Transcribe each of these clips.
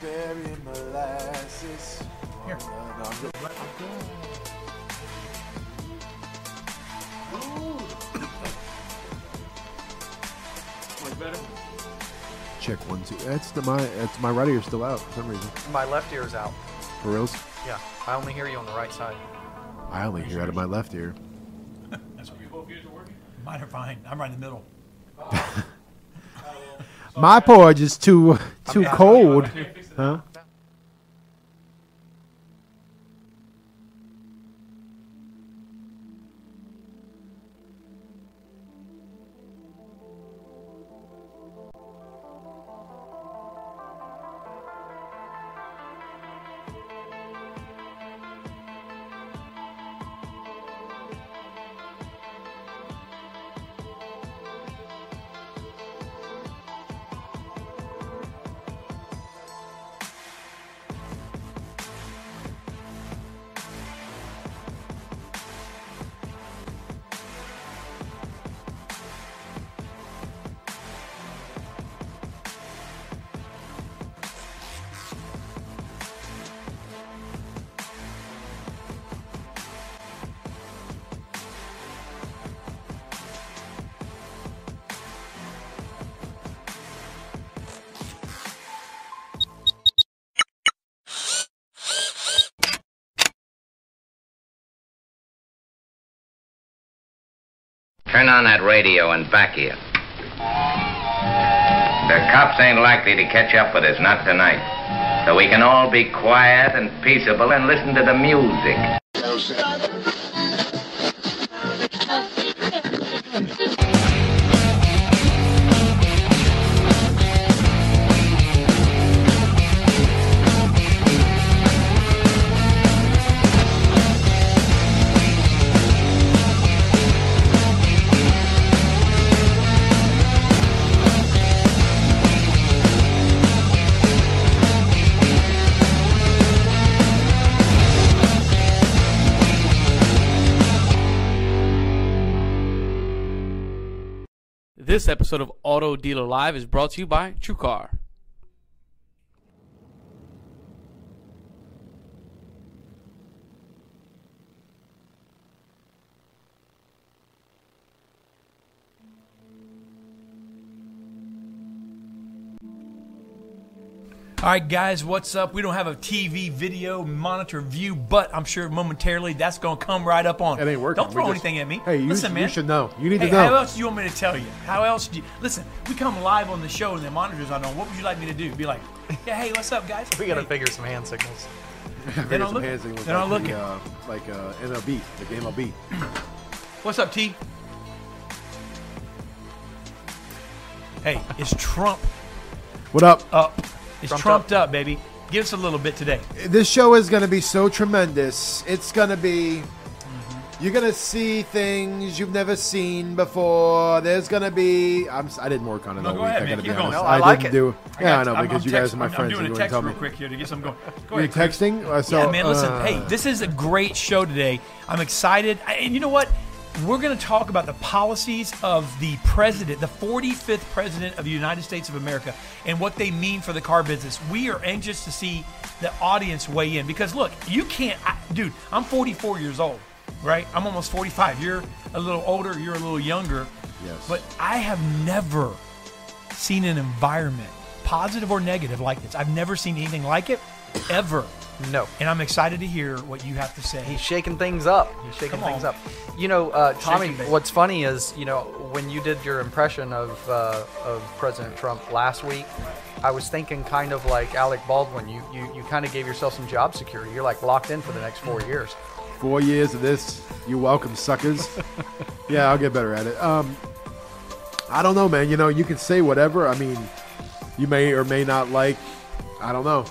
Berry molasses. Here. No, I'm good. I'm good. Much better? Check one, two. That's the my. That's my right ear still out for some reason. My left ear is out. For reals, Yeah, I only hear you on the right side. I only hear out of my left ear. That's what both ears are working? Mine are fine. I'm right in the middle. My porridge is too too Yeah. cold. Huh? Turn on that radio and back here. The cops ain't likely to catch up with us, not tonight. So we can all be quiet and peaceable and listen to the music. This episode of Auto Dealer Live is brought to you by TrueCar. All right, guys, what's up? We don't have a TV video monitor view, but I'm sure momentarily that's going to come right up on. It ain't working. Don't throw just- anything at me. Hey, you listen, should- man. you should know. You need to hey, know. How else do you want me to tell you? How else do you listen? We come live on the show and the monitors aren't on. What would you like me to do? Be like, yeah, hey, what's up, guys? We gotta Hey, figure some hand signals. They're not Some looking. hands signals They're not like looking. the, uh, like uh, MLB, like the MLB. What's up, T? Hey, is Trump What up? up? It's Trumped trumped up, baby. Give us a little bit today. This show is going to be so tremendous. It's going to be. Mm-hmm. You're gonna see things you've never seen before. There's gonna be. I'm. I didn't work on it No, all go week. ahead, I gotta be honest. No, I like didn't it. do. I Yeah, I know because I'm you guys text- are my I'm- friends. I'm doing a text tell real me. quick here to get some going. Go You're ahead, texting. Uh, so, yeah, man. Listen, uh, hey, this is a great show today. I'm excited, I- and you know what? We're going to talk about the policies of the president, the 45th president of the United States of America, and what they mean for the car business. We are anxious to see the audience weigh in because look, you can't, I, dude. I'm 44 years old, right? I'm almost 45. You're a little older. You're a little younger. Yes. But I have never seen an environment, positive or negative, like this. I've never seen anything like it, ever. No. And I'm excited to hear what you have to say. He's shaking things up. He's shaking things up. You know, uh, Tommy. What's funny is, you know, when you did your impression of uh, of President Trump last week, I was thinking kind of like Alec Baldwin. You you, you kind of gave yourself some job security. You're like locked in for the next four years. Four years of this. You're welcome, suckers. yeah, I'll get better at it. Um, I don't know, man. You know, you can say whatever. I mean, you may or may not like. I don't know.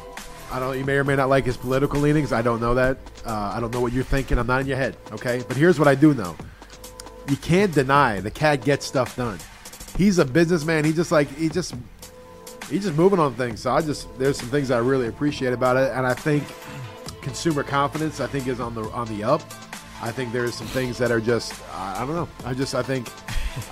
I don't. You may or may not like his political leanings. I don't know that. Uh, I don't know what you're thinking. I'm not in your head. Okay, but here's what I do know. You can't deny the cat gets stuff done. He's a businessman. He just like he just he's just moving on things. So I just there's some things I really appreciate about it, and I think consumer confidence I think is on the on the up. I think there's some things that are just I I don't know. I just I think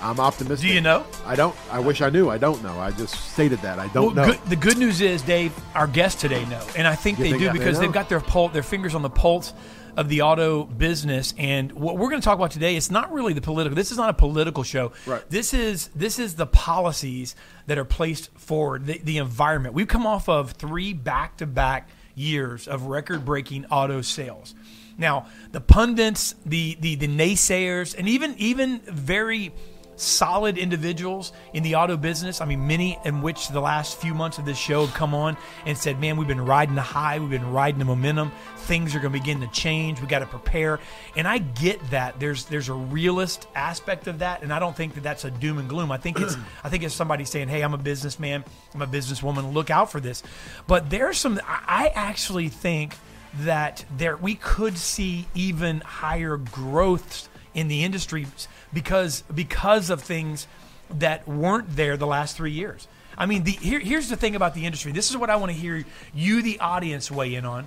I'm optimistic. Do you know? I don't. I wish I knew. I don't know. I just stated that. I don't Well, know. good, the good news is, Dave, our guests today know, and I think You they think do they because know? they've got their pul- their fingers on the pulse of the auto business. And what we're going to talk about today, it's not really the political. This is not a political show. Right. This is this is the policies that are placed forward, the, the environment. We've come off of three back to back years of record breaking auto sales. Now, the pundits, the, the the naysayers, and even even very solid individuals in the auto business. I mean, many in which the last few months of this show have come on and said, "Man, we've been riding the high, we've been riding the momentum. Things are going to begin to change. We got to prepare." And I get that. There's there's a realist aspect of that, and I don't think that that's a doom and gloom. I think it's I think it's somebody saying, "Hey, I'm a businessman, I'm a businesswoman. Look out for this." But there's some. I I actually think that there we could see even higher growths in the industry because because of things that weren't there the last three years. I mean, the, here, here's the thing about the industry. This is what I want to hear you, the audience, weigh in on.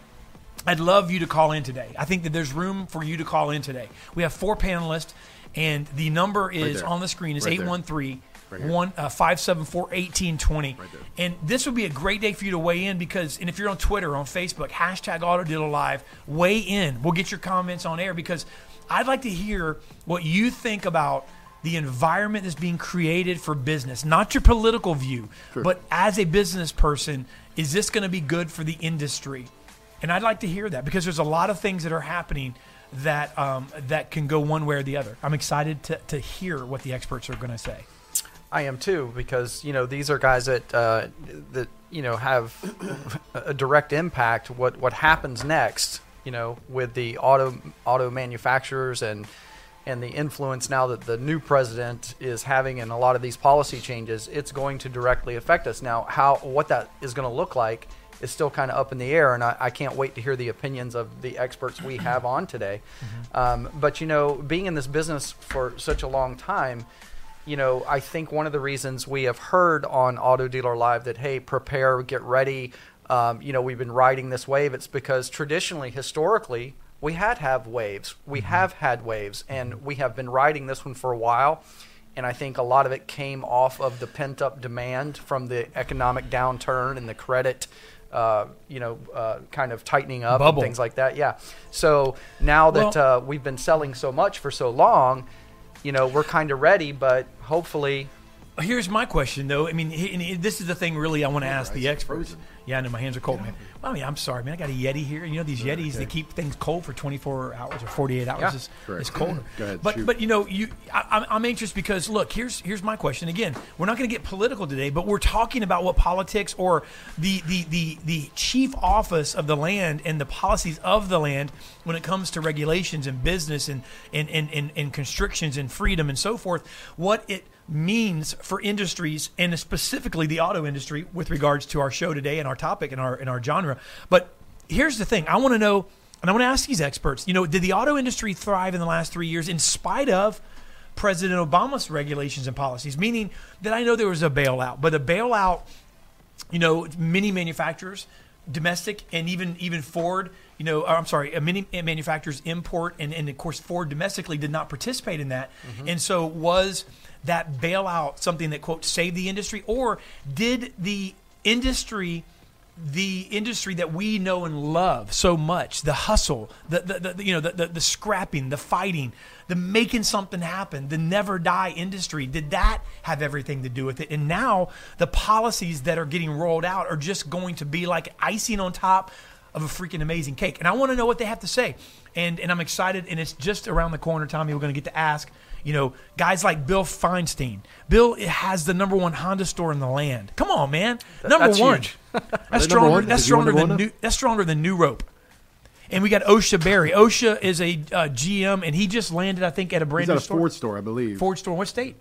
I'd love you to call in today. I think that there's room for you to call in today. We have four panelists, and the number is there. on the screen. is Right 813 Right one uh, 574 1820. there. And this would be a great day for you to weigh in because, and if you're on Twitter, on Facebook, hashtag Auto Dealer Live, weigh in. We'll get your comments on air because I'd like to hear what you think about the environment that's being created for business, not your political view, but as a business person, is this going to be good for the industry? And I'd like to hear that because there's a lot of things that are happening that um, that can go one way or the other. I'm excited to, to hear what the experts are going to say. I am too because you know these are guys that uh, that you know have a direct impact. What what happens next you know with the auto auto manufacturers and and the influence now that the new president is having in a lot of these policy changes it's going to directly affect us. Now how what that is going to look like is still kind of up in the air and I, I can't wait to hear the opinions of the experts we have on today. Um, but you know being in this business for such a long time you know, I think one of the reasons we have heard on Auto Dealer Live that, hey, prepare, get ready, um, you know, we've been riding this wave, it's because traditionally, historically, we had have waves. We have had waves, and we have been riding this one for a while. And I think a lot of it came off of the pent up demand from the economic downturn and the credit, uh, you know, uh, kind of tightening up Bubble. and things like that. Yeah. So now that Well- uh, we've been selling so much for so long, you know, we're kind of ready, but hopefully, Here's my question, though. I mean, he- and this is the thing really I want to ask the experts. frozen. Yeah, I know my hands are cold, man. Well, I mean, I'm sorry, man. I got a Yeti here. You know these Yetis, they keep things cold for 24 hours or 48 hours. Yeah. It's, Correct. it's colder. Go ahead, but shoot. but you know, you I, I'm, I'm anxious because look, here's here's my question. Again, we're not going to get political today, but we're talking about what politics or the the the the chief office of the land and the policies of the land when it comes to regulations and business and and and, and, and constrictions and freedom and so forth. What it means for industries and specifically the auto industry with regards to our show today and our topic and our and our genre. But here's the thing: I want to know, and I want to ask these experts. You know, did the auto industry thrive in the last three years in spite of President Obama's regulations and policies? Meaning that I know there was a bailout, but a bailout you know, many manufacturers, domestic and even even Ford, you know, I'm sorry, uh, many manufacturers import and, and of course Ford domestically did not participate in that. And so was that bailout something that quote saved the industry? Or did the industry the industry that we know and love so much the hustle the, the, the you know the, the, the scrapping the fighting the making something happen the never die industry did that have everything to do with it? And now the policies that are getting rolled out are just going to be like icing on top of a freaking amazing cake. And i want to know what they have to say. And and i'm excited and it's just around the corner tommy we're going to get to ask you know, guys like Bill Feinstein. Bill has the number one Honda store in the land. Come on, man. Number that's one. huge. That's they number stronger. one? That's Is he one stronger than new. That's stronger than New Rope. And we got Osha Berry. Osha is a uh, GM, and he just landed, I think, at a brand He's new at a store. Ford store, I believe. Ford store. What state?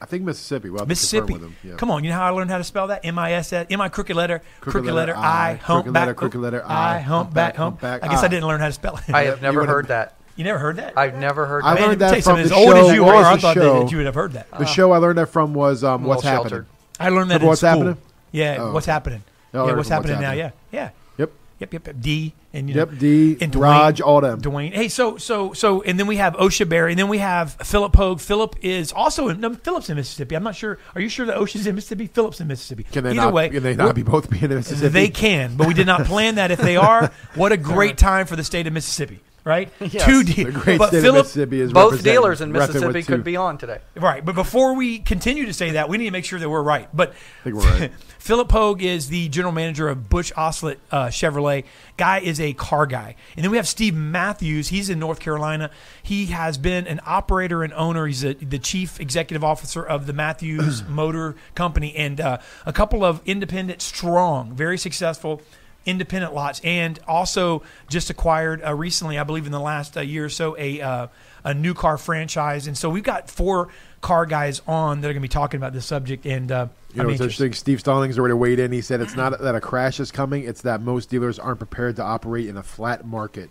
I think Mississippi. Well, Mississippi. With him. Yeah. Come on, you know how I learned how to spell that? M I S S M I crooked letter, crooked, letter letter, I, I, hump crooked back, letter, crooked letter, I, I, hump back, hump hump. back, I guess I I. didn't learn how to spell it. I have never heard that. You never heard that? I've never heard I that. Learned that from something, the as old show. as you What are, I the thought show? that you would have heard that. The show I learned that from was um, What's little Happening. sheltered. I learned that Remember in What's school. Happening? Yeah, Oh, what's happening? Oh, I yeah, heard what's from What's happening now? Happening. Yeah, yeah. Yep. Yep, yep, yep. D and you know, Yep, D, and Dwayne, Raj, all them. Dwayne. Hey, so so so, and then we have Osha Berry, and then we have Philip Pogue. Philip is also in no, Philip's in Mississippi. I'm not sure. Are you sure that Osha's in Mississippi? Philip's in Mississippi. Can they Either not? way, can they we're- not be both being in Mississippi? They can, but we did not plan that. If they are, what a great time for the state of Mississippi, right? Yes. Two The great but state Philip, of Mississippi is Both dealers in Mississippi could be on today. Right, but before we continue to say that, we need to make sure that we're right. But think we're right. Philip Pogue is the general manager of Butch Oslet uh, Chevrolet. Guy is a car guy, and then we have Steve Matthews. He's in North Carolina. He has been an operator and owner. He's a, the chief executive officer of the Matthews Motor Company, and uh, a couple of independent, strong, very successful independent lots, and also just acquired uh, recently, I believe in the last uh, year or so, a uh, a new car franchise. And so we've got four car guys on that are going to be talking about this subject. And uh, You know, I'm it's interested. interesting. Steve Stallings already weighed in. He said it's not that a crash is coming; it's that most dealers aren't prepared to operate in a flat market.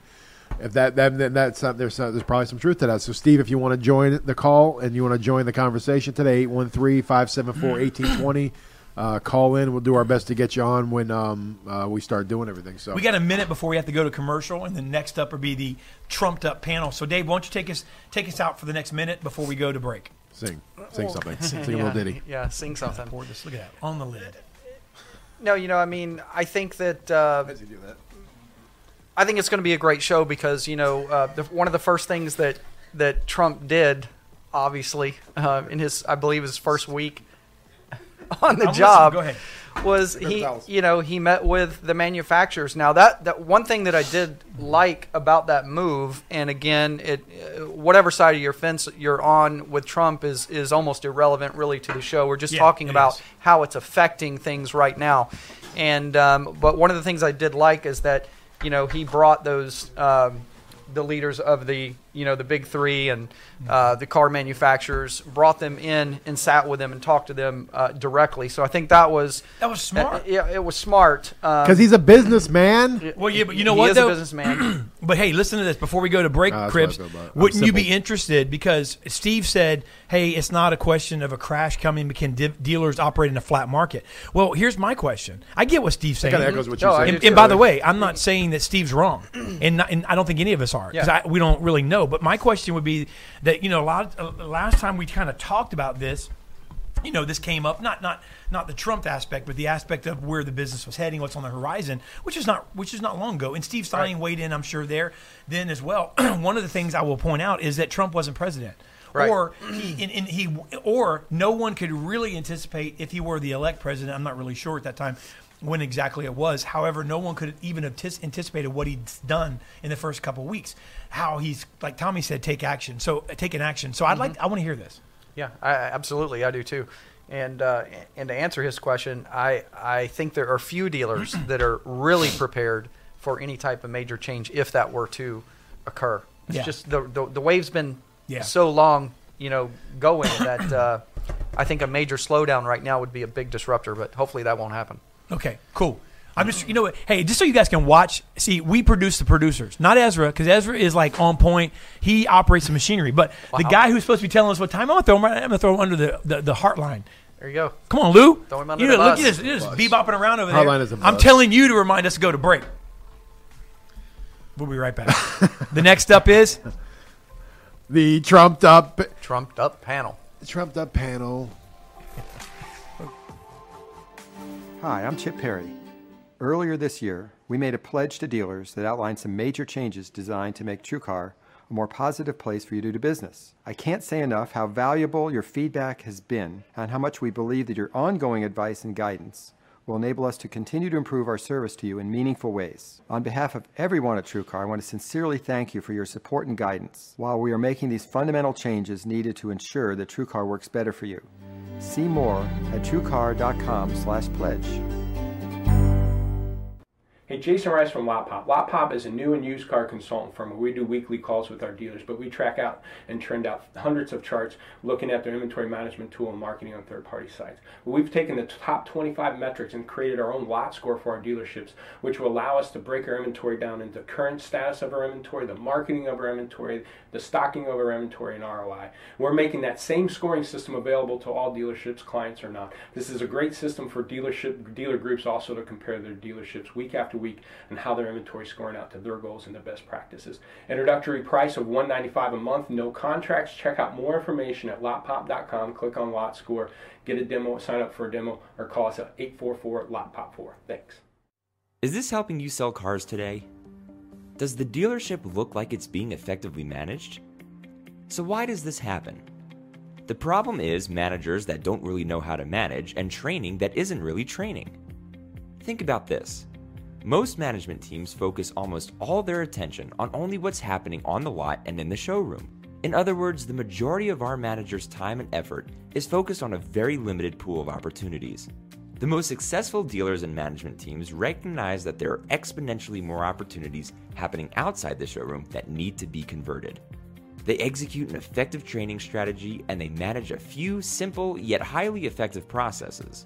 If that, that then that's not, there's uh, there's probably some truth to that. So, Steve, if you want to join the call and you want to join the conversation today, 813-574-1820, uh, call in. We'll do our best to get you on when um, uh, we start doing everything. So, We got a minute before we have to go to commercial, and then next up will be the trumped up panel. So, Dave, why don't you take us take us out for the next minute before we go to break? sing, sing something, sing, a yeah, little ditty. Yeah, sing something. Pour this. Look at that on the lid. No, you know, I mean, I think that uh, I think it's going to be a great show because you know uh, the, one of the first things that that Trump did, obviously, uh, in his I believe his first week on the I'm job, listening. Go ahead. was he you know he met with the manufacturers. Now that that one thing that I did like about that move, and again, it uh, whatever side of your fence you're on with Trump is is almost irrelevant really to the show. We're just Yeah, talking about is. how it's affecting things right now. And um, but one of the things I did like is that you know he brought those um, the leaders of the you know the big three and uh, the car manufacturers brought them in and sat with them and talked to them uh, directly. So I think that was That was smart. uh, yeah, it was smart um, Because he's a businessman. Well, yeah, but you know he what is though? a businessman. But hey, listen to this before we go to break, that's Cribbs. what I feel about it. I'm Wouldn't you be interested? Because Steve said, "Hey, it's not a question of a crash coming. but Can div- dealers operate in a flat market?" Well, here's my question. I get what Steve's saying. Kind of echoes what you No, said. and, and by the way, I'm not saying that Steve's wrong, and, not, and I don't think any of us are because Yeah. we don't really know. But my question would be that you know, a lot uh, last time we kind of talked about this, you know, this came up not not not the Trump aspect, but the aspect of where the business was heading, what's on the horizon, which is not which is not long ago. And Steve Stein weighed in, I'm sure there then as well. One of the things I will point out is that Trump wasn't president. Right. Or he, and, and he, or no one could really anticipate if he were the elect president. I'm not really sure at that time when exactly it was. However, no one could even have anticipated what he'd done in the first couple of weeks. How he's like Tommy said, take action. So uh, take an action. So I'd like, I want to hear this. Yeah, I, I- absolutely, I do too. And uh, and to answer his question, I I think there are few dealers that are really prepared for any type of major change if that were to occur. It's Yeah. just the, the the wave's been Yeah. so long, you know, going that uh, I think a major slowdown right now would be a big disruptor. But hopefully that won't happen. Okay, cool. I'm just, you know what? Hey, just so you guys can watch, see, we produce the producers, not Ezra, because Ezra is like on point. He operates the machinery, but the Wow. guy who's supposed to be telling us what time, I'm gonna throw him. Right, I'm gonna throw him under the the, the heart line. There you go. Come on, Lou. Throw him under you the know, look bus. at this, this Bus. bebopping around over Hard there. line is a I'm bus. telling you to remind us to go to break. We'll be right back. the next up is The trumped up, Trumped up panel. The Trumped up panel. Hi, I'm Chip Perry. Earlier this year, we made a pledge to dealers that outlined some major changes designed to make TrueCar a more positive place for you to do business. I can't say enough how valuable your feedback has been and how much we believe that your ongoing advice and guidance will enable us to continue to improve our service to you in meaningful ways. On behalf of everyone at TrueCar, I want to sincerely thank you for your support and guidance while we are making these fundamental changes needed to ensure that TrueCar works better for you. See more at truecar.com/pledge. Hey, Jason Rice from Lot Pop. Lot Pop is a new and used car consultant firm where we do weekly calls with our dealers, but we track out and trend out hundreds of charts looking at their inventory management tool and marketing on third party sites. We've taken the top 25 metrics and created our own lot score for our dealerships, which will allow us to break our inventory down into current status of our inventory, the marketing of our inventory, the stocking of our inventory, and ROI. We're making that same scoring system available to all dealerships, clients or not. This is a great system for dealership dealer groups also to compare their dealerships week after week and how their inventory is scoring out to their goals and the best practices. Introductory price of 195 a month, no contracts. Check out more information at lotpop.com. Click on Lot Score, get a demo, sign up for a demo, or call us at 844 Lot Pop 4. Thanks. Is this helping you sell cars today? Does the dealership look like it's being effectively managed? So, why does this happen? The problem is managers that don't really know how to manage and training that isn't really training. Think about this. Most management teams focus almost all their attention on only what's happening on the lot and in the showroom. In other words, the majority of our managers' time and effort is focused on a very limited pool of opportunities. The most successful dealers and management teams recognize that there are exponentially more opportunities happening outside the showroom that need to be converted. They execute an effective training strategy and they manage a few simple yet highly effective processes.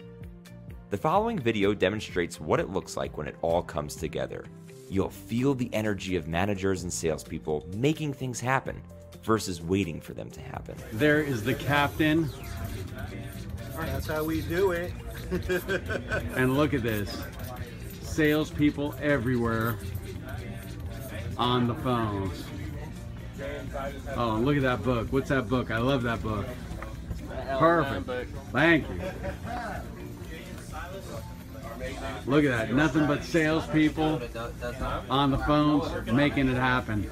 The following video demonstrates what it looks like when it all comes together. You'll feel the energy of managers and salespeople making things happen versus waiting for them to happen. There is the captain. That's how we do it. and look at this salespeople everywhere on the phones. Oh, look at that book. What's that book? I love that book. Perfect. Thank you. Look at that. Nothing but salespeople on the phones making it happen.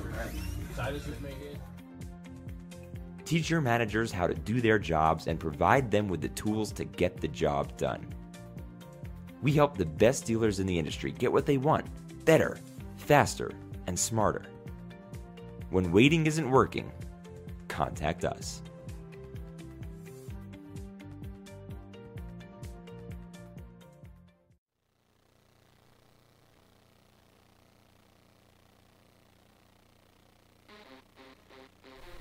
Teach your managers how to do their jobs and provide them with the tools to get the job done. We help the best dealers in the industry get what they want better, faster, and smarter. When waiting isn't working, contact us.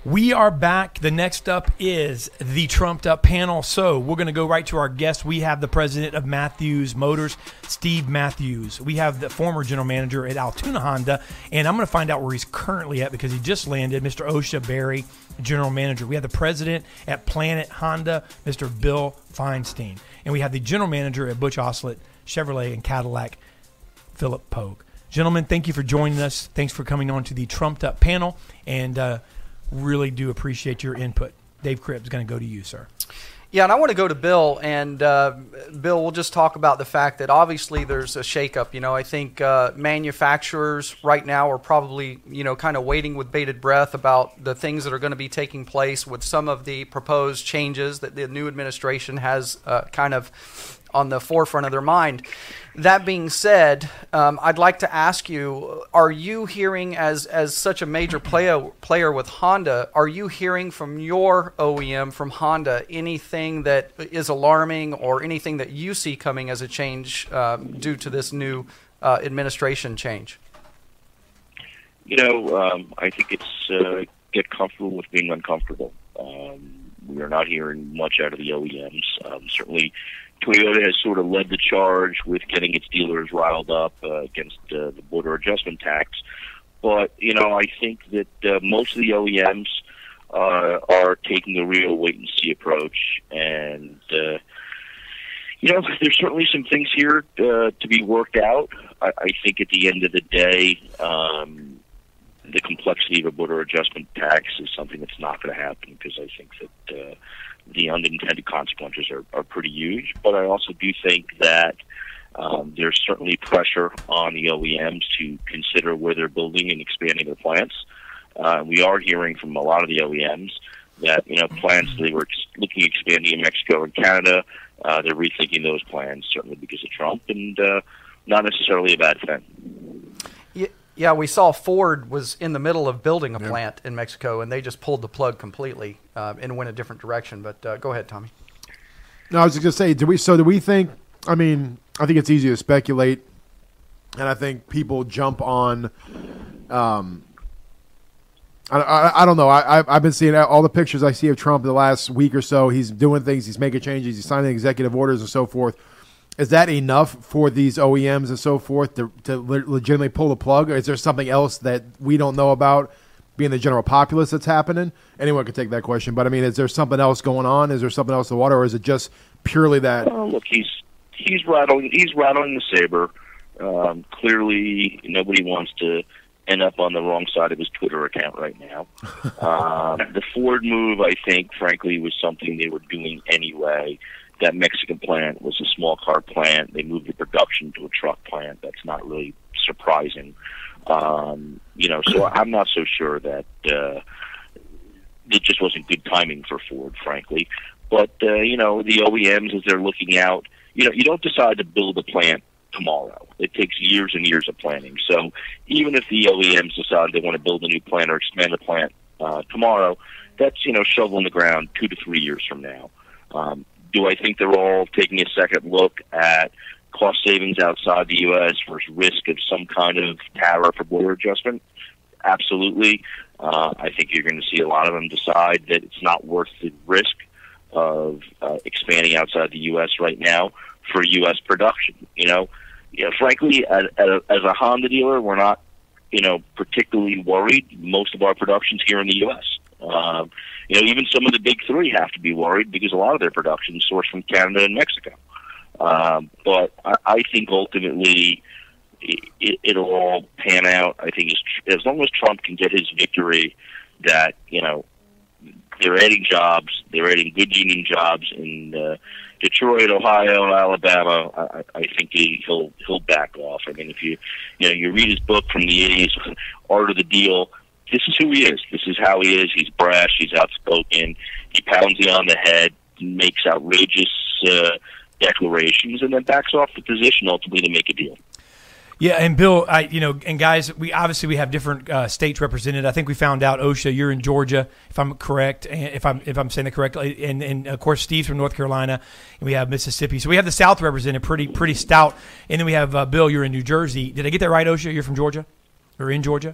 We are back. The next up is the trumped up panel. So we're going to go right to our guest. We have the president of Matthews Motors, Steve Matthews. We have the former general manager at Altoona Honda, and I'm going to find out where he's currently at because he just landed, Mr. Osha Berry, general manager. We have the president at Planet Honda, Mr. Bill Feinstein, and we have the general manager at Butch Oslett Chevrolet and Cadillac, Philip Pogue. Gentlemen, thank you for joining us. Thanks for coming on to the trumped up panel, and. Uh, really do appreciate your input. Dave Cribbs, going to go to you, sir. Yeah, and I want to go to Bill. And uh, Bill, we'll just talk about the fact that obviously there's a shakeup. You know, I think uh, manufacturers right now are probably, you know, kind of waiting with bated breath about the things that are going to be taking place with some of the proposed changes that the new administration has uh, kind of on the forefront of their mind. That being said, um, I'd like to ask you: Are you hearing, as as such a major player player with Honda, are you hearing from your OEM from Honda anything that is alarming or anything that you see coming as a change um, due to this new uh, administration change? You know, um, I think it's uh, get comfortable with being uncomfortable. Um, we are not hearing much out of the OEMs. Um, certainly, Toyota has sort of led the charge with getting its dealers riled up uh, against uh, the border adjustment tax. But, you know, I think that uh, most of the OEMs uh, are taking a real wait and see approach. And, uh, you know, there's certainly some things here uh, to be worked out. I, I think at the end of the day, um, the complexity of a border adjustment tax is something that's not going to happen because I think that uh, the unintended consequences are, are pretty huge. But I also do think that um, there's certainly pressure on the OEMs to consider where they're building and expanding their plants. Uh, we are hearing from a lot of the OEMs that you know plants they were looking at expanding in Mexico and Canada. Uh, they're rethinking those plans certainly because of Trump, and uh, not necessarily a bad thing. Yeah, we saw Ford was in the middle of building a yeah. plant in Mexico, and they just pulled the plug completely uh, and went a different direction. But uh, go ahead, Tommy. No, I was just gonna say, do we? So do we think? I mean, I think it's easy to speculate, and I think people jump on. Um, I, I, I don't know. I, I've been seeing all the pictures I see of Trump the last week or so. He's doing things. He's making changes. He's signing executive orders and so forth is that enough for these OEMs and so forth to, to legitimately pull the plug? Or is there something else that we don't know about being the general populace that's happening? Anyone could take that question. But I mean, is there something else going on? Is there something else in the water? Or is it just purely that? Well, look, he's, he's rattling, he's rattling the saber. Um, clearly, nobody wants to end up on the wrong side of his Twitter account right now. um, the Ford move, I think, frankly, was something they were doing anyway. That Mexican plant was a small car plant. They moved the production to a truck plant. That's not really surprising. Um, you know, so I'm not so sure that uh, it just wasn't good timing for Ford, frankly. But uh, you know, the OEMs as they're looking out, you know, you don't decide to build a plant tomorrow. It takes years and years of planning. So even if the OEMs decide they want to build a new plant or expand the plant uh, tomorrow, that's you know shovel in the ground two to three years from now. Um, do I think they're all taking a second look at cost savings outside the U.S. versus risk of some kind of tariff or border adjustment? Absolutely. Uh, I think you're going to see a lot of them decide that it's not worth the risk of uh, expanding outside the U.S. right now for U.S. production. You know, you know, frankly, as, as a Honda dealer, we're not, you know, particularly worried. Most of our production's here in the U.S. Um, you know, even some of the big three have to be worried because a lot of their production is sourced from Canada and Mexico. Um, but I, I think ultimately it, it'll all pan out. I think as, as long as Trump can get his victory, that you know they're adding jobs, they're adding good union jobs in uh, Detroit, Ohio, Alabama. I, I think he, he'll he'll back off. I mean, if you you know you read his book from the '80s, Art of the Deal. This is who he is. This is how he is. He's brash. He's outspoken. He pounds you on the head. Makes outrageous uh, declarations, and then backs off the position ultimately to make a deal. Yeah, and Bill, I you know, and guys, we obviously we have different uh, states represented. I think we found out OSHA, you're in Georgia, if I'm correct, if I'm if I'm saying it correctly, and and of course Steve's from North Carolina, and we have Mississippi. So we have the South represented, pretty pretty stout, and then we have uh, Bill, you're in New Jersey. Did I get that right, OSHA? You're from Georgia, or in Georgia?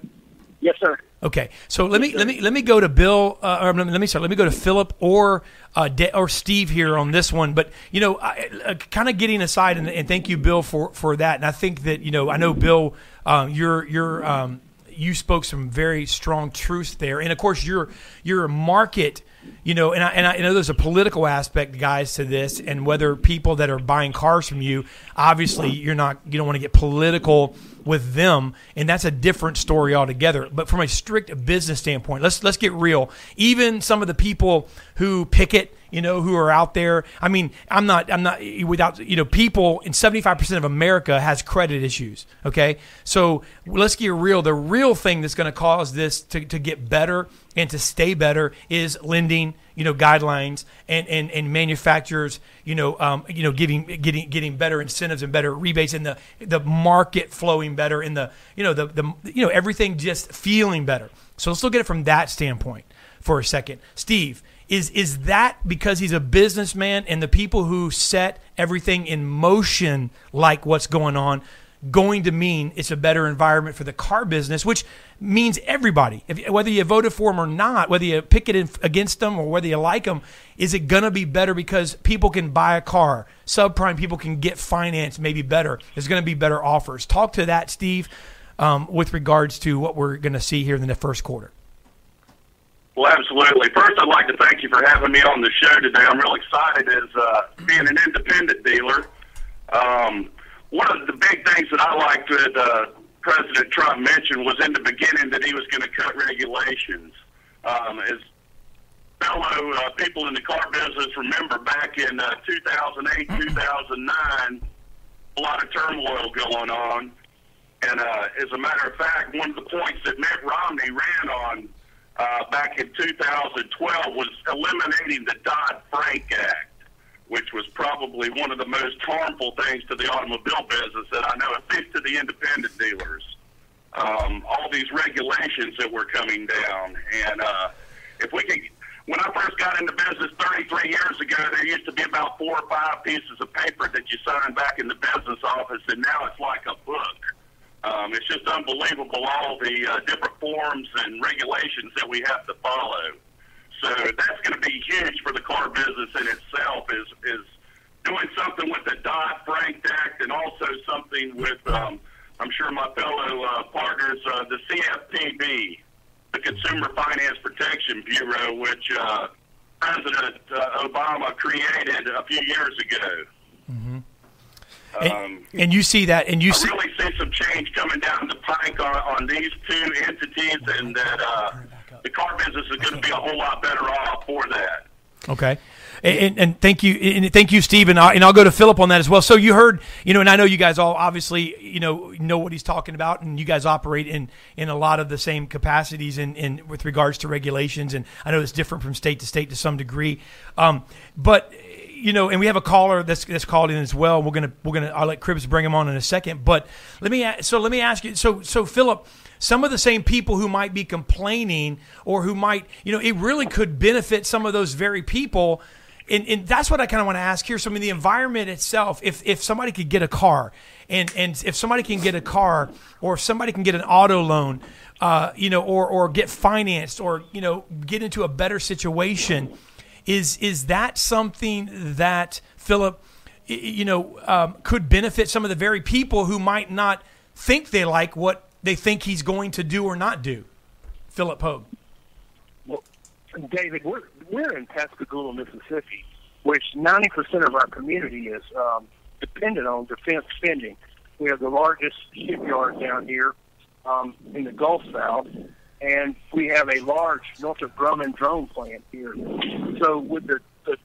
Yes, sir. Okay, so let me let me let me go to Bill, uh, or let me start. Let me go to Philip or uh, De- or Steve here on this one. But you know, uh, kind of getting aside, and, and, thank you, Bill, for for that. And I think that you know, I know Bill, um, you're you're um, you spoke some very strong truths there, and of course, your your market you know, and I, and I know there's a political aspect, guys, to this, and whether people that are buying cars from you, obviously, you're not, you don't want to get political with them, and that's a different story altogether. But from a strict business standpoint, let's let's get real. Even some of the people who picket you know, who are out there. I mean, I'm not, I'm not without, you know, people in 75% of America has credit issues. Okay. So let's get real. The real thing that's going to cause this to, to get better and to stay better is lending, you know, guidelines and, and, and manufacturers, you know, um, you know, giving, getting, getting better incentives and better rebates and the, the market flowing better and the, you know, the, the, you know, everything just feeling better. So let's look at it from that standpoint for a second. Steve, is is that because he's a businessman and the people who set everything in motion, like what's going on, going to mean it's a better environment for the car business, which means everybody, if, whether you voted for them or not, whether you pick it against them or whether you like them, is it going to be better because people can buy a car? Subprime people can get finance maybe better. There's going to be better offers. Talk to that, Steve, um, with regards to what we're going to see here in the first quarter. Well, absolutely. First, I'd like to thank you for having me on the show today. I'm real excited as uh, being an independent dealer. Um, one of the big things that I liked that uh, President Trump mentioned was in the beginning that he was going to cut regulations. Um, as fellow uh, people in the car business remember back in uh, 2008, 2009, a lot of turmoil going on. And uh, as a matter of fact, one of the points that Mitt Romney ran on uh, back in 2012 was eliminating the Dodd-Frank Act, which was probably one of the most harmful things to the automobile business that I know, at least to the independent dealers. Um, all these regulations that were coming down, and uh, if we could when I first got into business 33 years ago, there used to be about four or five pieces of paper that you signed back in the business office, and now it's like a book. Um, it's just unbelievable all the uh, different forms and regulations that we have to follow. So that's going to be huge for the car business in itself. Is is doing something with the Dodd Frank Act and also something with um, I'm sure my fellow uh, partners, uh, the CFPB, the Consumer Finance Protection Bureau, which uh, President uh, Obama created a few years ago. Mm-hmm. And, Um, and you see that, and you I see. really see some change coming down the pike on, on these two entities, and that uh, the car business is going to be a whole lot better off for that. Okay. And, and, thank you, and thank you, Steve, and, I, and I'll go to Philip on that as well. So you heard, you know, and I know you guys all obviously, you know, know what he's talking about, and you guys operate in in a lot of the same capacities in, in with regards to regulations, and I know it's different from state to state to some degree, um, but you know, and we have a caller that's that's called in as well. We're gonna we're gonna I'll let Cribbs bring him on in a second, but let me so let me ask you. So so Philip, some of the same people who might be complaining or who might you know it really could benefit some of those very people. And, and that's what I kind of want to ask here. So, I mean, the environment itself, if, if somebody could get a car, and, and if somebody can get a car, or if somebody can get an auto loan, uh, you know, or, or get financed, or, you know, get into a better situation, is is that something that Philip, you know, um, could benefit some of the very people who might not think they like what they think he's going to do or not do? Philip Pogue. Well, David, we're we're in Pascagoula, Mississippi, which 90% of our community is um, dependent on defense spending. We have the largest shipyard down here um, in the Gulf South, and we have a large Northrop Grumman drone plant here. So with the, the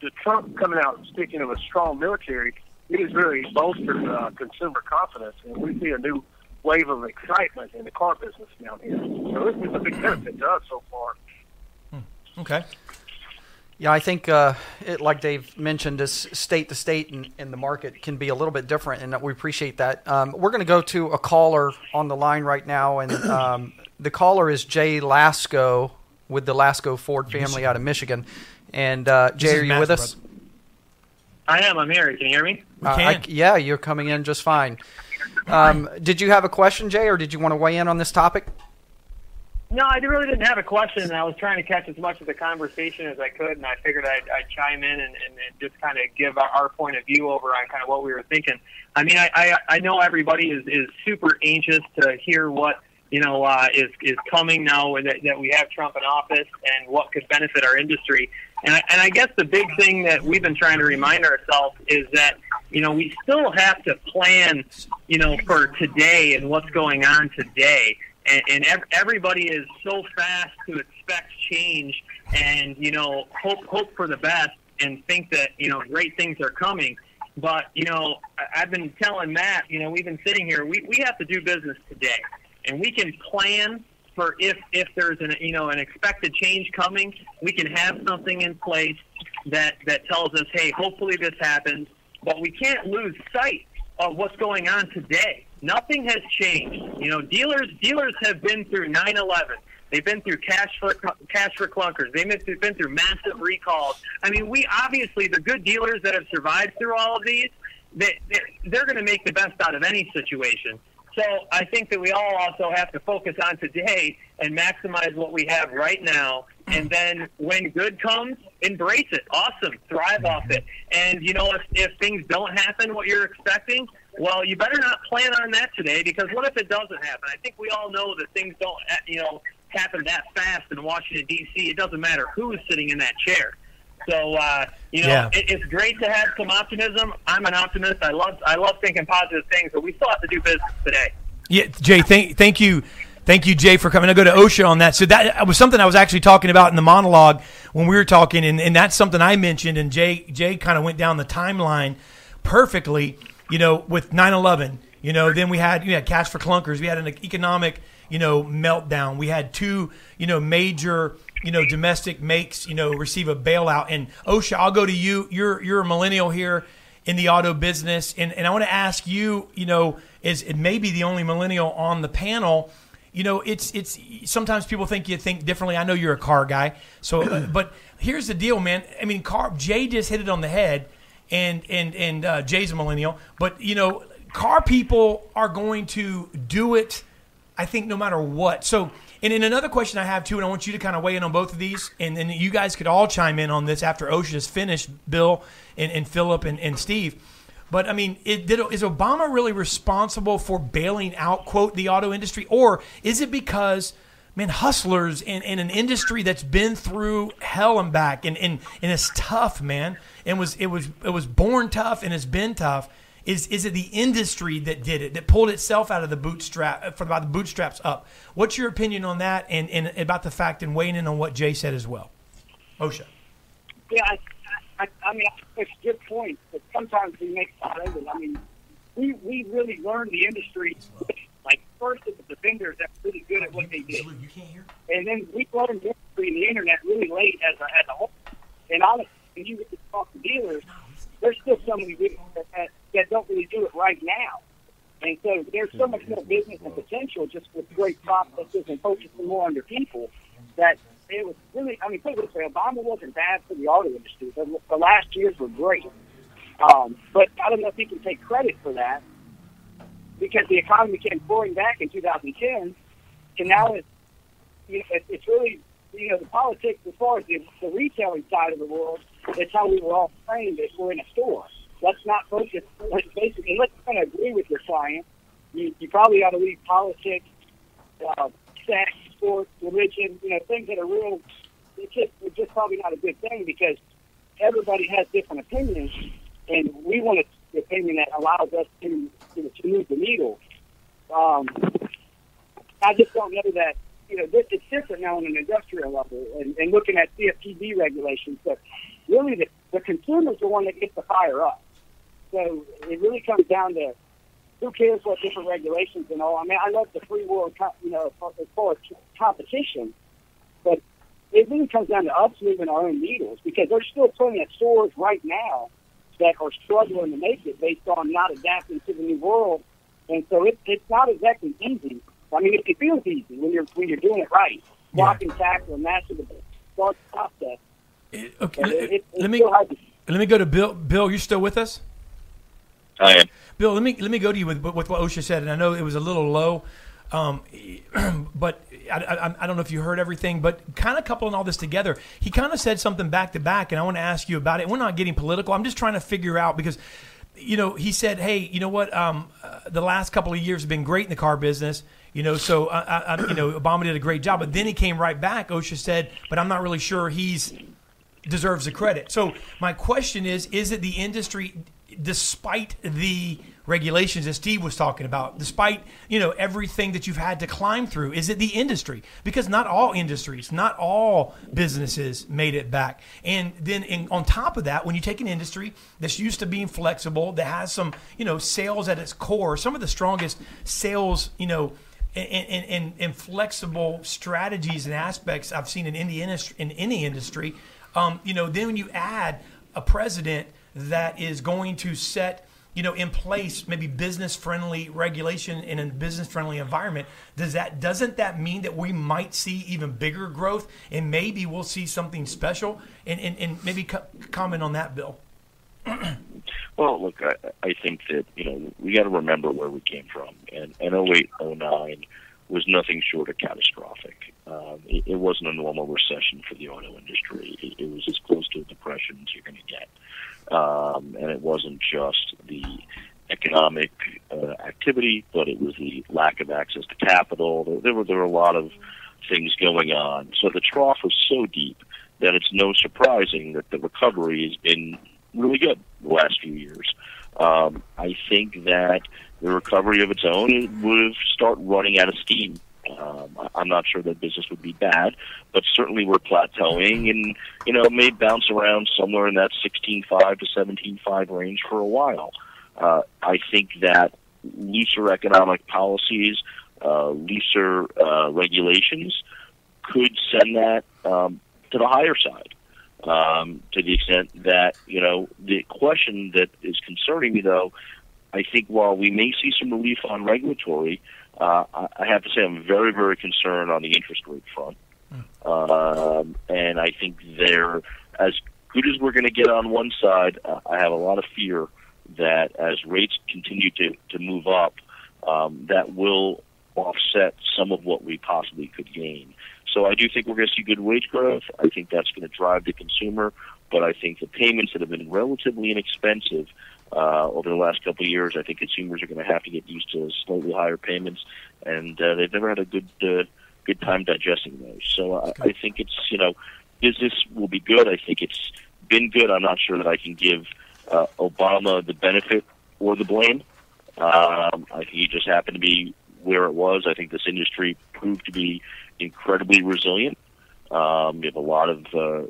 the Trump coming out speaking of a strong military, it has really bolstered uh, consumer confidence, and we see a new wave of excitement in the car business down here. So this is a big benefit to us so far. Okay. Yeah, I think, uh, it, like Dave mentioned, this state to state and, and the market can be a little bit different, and we appreciate that. Um, we're going to go to a caller on the line right now, and um, the caller is Jay Lasco with the Lasco Ford family out of Michigan. And uh, Jay, are you Matt's with us? I am. I'm here. Can you hear me? Uh, I- yeah, you're coming in just fine. Um, did you have a question, Jay, or did you want to weigh in on this topic? No, I really didn't have a question. I was trying to catch as much of the conversation as I could, and I figured I'd, I'd chime in and, and, and just kind of give our, our point of view over on kind of what we were thinking. I mean, I, I, I know everybody is, is super anxious to hear what you know uh, is is coming now that, that we have Trump in office and what could benefit our industry. And I, and I guess the big thing that we've been trying to remind ourselves is that you know we still have to plan, you know, for today and what's going on today and, and ev- everybody is so fast to expect change and you know hope hope for the best and think that you know great things are coming. But you know, I- I've been telling Matt, you know, we've been sitting here. We we have to do business today, and we can plan for if if there's an you know an expected change coming. We can have something in place that that tells us, hey, hopefully this happens. But we can't lose sight of what's going on today. Nothing has changed. You know, dealers dealers have been through 9/11. They've been through cash for cash for clunkers. They've been through, massive recalls. I mean, we obviously the good dealers that have survived through all of these, they, they they're going to make the best out of any situation. So I think that we all also have to focus on today and maximize what we have right now. And then when good comes, embrace it. Awesome. Thrive off it. And, you know, if, if things don't happen what you're expecting, well, you better not plan on that today because what if it doesn't happen? I think we all know that things don't, you know, happen that fast in Washington, D.C. It doesn't matter who's sitting in that chair. So uh, you know, Yeah. it, it's great to have some optimism. I'm an optimist. I love I love thinking positive things, but we still have to do business today. Yeah, Jay, thank thank you, thank you, Jay, for coming. I go to OSHA on that. So that was something I was actually talking about in the monologue when we were talking, and, and that's something I mentioned. And Jay Jay kind of went down the timeline perfectly. You know, with 9-11, You know, then we had you had cash for clunkers. We had an economic you know meltdown. We had two you know major you know domestic makes you know receive a bailout. And OSHA, I'll go to you. You're you're a millennial here in the auto business, and and I want to ask you. You know, is it may be the only millennial on the panel. You know, it's it's sometimes people think you think differently. I know you're a car guy, so uh, but here's the deal, man. I mean, car Jay just hit it on the head, and and and uh, Jay's a millennial, but you know, car people are going to do it. I think no matter what. So, and then another question I have too, and I want you to kind of weigh in on both of these, and then you guys could all chime in on this after OSHA's finished, Bill and, and Philip and, and Steve. But I mean, it, did, is Obama really responsible for bailing out, quote, the auto industry? Or is it because, man, hustlers in, in an industry that's been through hell and back and, and, and it's tough, man, and was it was it was born tough and it's been tough. Is is it the industry that did it that pulled itself out of the bootstrap uh, from about the bootstraps up? What's your opinion on that, and, and about the fact and weighing in on what Jay said as well? OSHA. Yeah, I, I mean, it's a good point, but sometimes we make fun of it. I mean, we we really learned the industry. Like first, it was the vendors that were really good at what they did, and then we learned the industry and the internet really late as a as a whole. And honestly, when you get to talk to dealers, there's still so many dealers that, that, that don't really do it right now. And so there's so much more business and potential just with great processes and focusing more on their people that it was really, I mean, put it this way, Obama wasn't bad for the auto industry. The, the last years were great. Um, but I don't know if he can take credit for that because the economy came pouring back in 2010, and now it's, you know, it, it's really, you know, the politics as far as the, the retailing side of the world, it's how we were all trained if we're in a store. Let's not focus, let's basically, let's kind of agree with your client. You, you probably ought to leave politics, uh, sex, sports, religion, you know, things that are real, it's just, it's just probably not a good thing because everybody has different opinions, and we want an opinion that allows us to, you know, to move the needle. Um, I just don't know that, you know, this, it's different now on an industrial level and, and looking at CFPB regulations, but really the, the consumer's the one that gets the fire up. So it really comes down to who cares what different regulations and all. I mean, I love the free world, co- you know, as far as competition, but it really comes down to us moving our own needles because there's still plenty of stores right now that are struggling to make it based on not adapting to the new world, and so it, it's not exactly easy. I mean, it, it feels easy when you're when you're doing it right, block and tackle and master the start process. Eh, okay, But let, it, it, let me still hard to let me go to Bill. Bill, you still with us? I am. Bill, let me let me go to you with, with what OSHA said, and I know it was a little low, um, but I, I, I don't know if you heard everything. But kind of coupling all this together, he kind of said something back to back, and I want to ask you about it. We're not getting political. I'm just trying to figure out because, you know, he said, "Hey, you know what? Um, uh, the last couple of years have been great in the car business." You know, so I, I, I- you know, Obama did a great job, but then he came right back. OSHA said, "But I'm not really sure he's deserves the credit. So my question is: Is it the industry, despite the regulations that Steve was talking about, despite you know everything that you've had to climb through, is it the industry? Because not all industries, not all businesses made it back. And then in, on top of that, when you take an industry that's used to being flexible, that has some you know sales at its core, some of the strongest sales you know and, and, and, and flexible strategies and aspects I've seen in any industry, in any industry. Um, you know, then when you add a president that is going to set, you know, in place maybe business friendly regulation in a business friendly environment, does that doesn't that mean that we might see even bigger growth and maybe we'll see something special? And and, and maybe co- comment on that, Bill. Well, look, I, I think that you know we got to remember where we came from, and and 08, 09 was nothing short of catastrophic. Um, it, it wasn't a normal recession for the auto industry. It, it was as close to a depression as you're going to get, um, and it wasn't just the economic uh, activity, but it was the lack of access to capital. There, there were there were a lot of things going on. So the trough was so deep that it's no surprising that the recovery has been really good the last few years. Um, I think that the recovery of its own would start running out of steam. Um, I'm not sure that business would be bad, but certainly we're plateauing, and you know may bounce around somewhere in that 16.5 to 17.5 range for a while. Uh, I think that looser economic policies, uh, looser uh, regulations, could send that um, to the higher side um, to the extent that you know the question that is concerning me though I think while we may see some relief on regulatory uh, I, have to say I'm very very concerned on the interest rate front um, and I think they're as good as we're going to get on one side uh, I have a lot of fear that as rates continue to, to move up um, that will offset some of what we possibly could gain so I do think we're going to see good wage growth. I think that's going to drive the consumer, but I think the payments that have been relatively inexpensive uh, over the last couple of years, I think consumers are going to have to get used to slightly higher payments, and uh, they've never had a good uh, good time digesting those. So I, I think it's you know business will be good. I think it's been good. I'm not sure that I can give uh, Obama the benefit or the blame. Um, I think he just happened to be where it was. I think this industry proved to be incredibly resilient. Um, we have a lot of uh,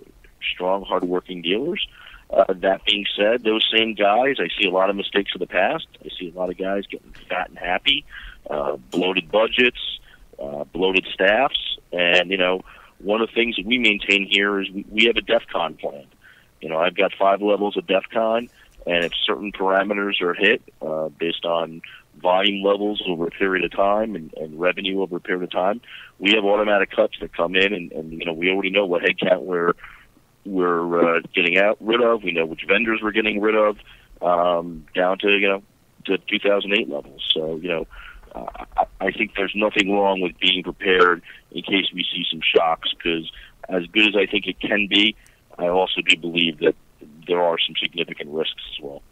strong, hardworking dealers. Uh, that being said, those same guys, I see a lot of mistakes of the past. I see a lot of guys getting fat and happy, uh, bloated budgets, uh, bloated staffs, and you know, one of the things that we maintain here is we, we have a DEFCON plan. You know, I've got five levels of DEFCON, and if certain parameters are hit uh, based on volume levels over a period of time and, and revenue over a period of time, we have automatic cuts that come in, and, and you know, we already know what headcount we're we're uh, getting out rid of. We know which vendors we're getting rid of, um, down to you know to 2008 levels. So you know, uh, I, think there's nothing wrong with being prepared in case we see some shocks. Because as good as I think it can be, I also do believe that there are some significant risks as well.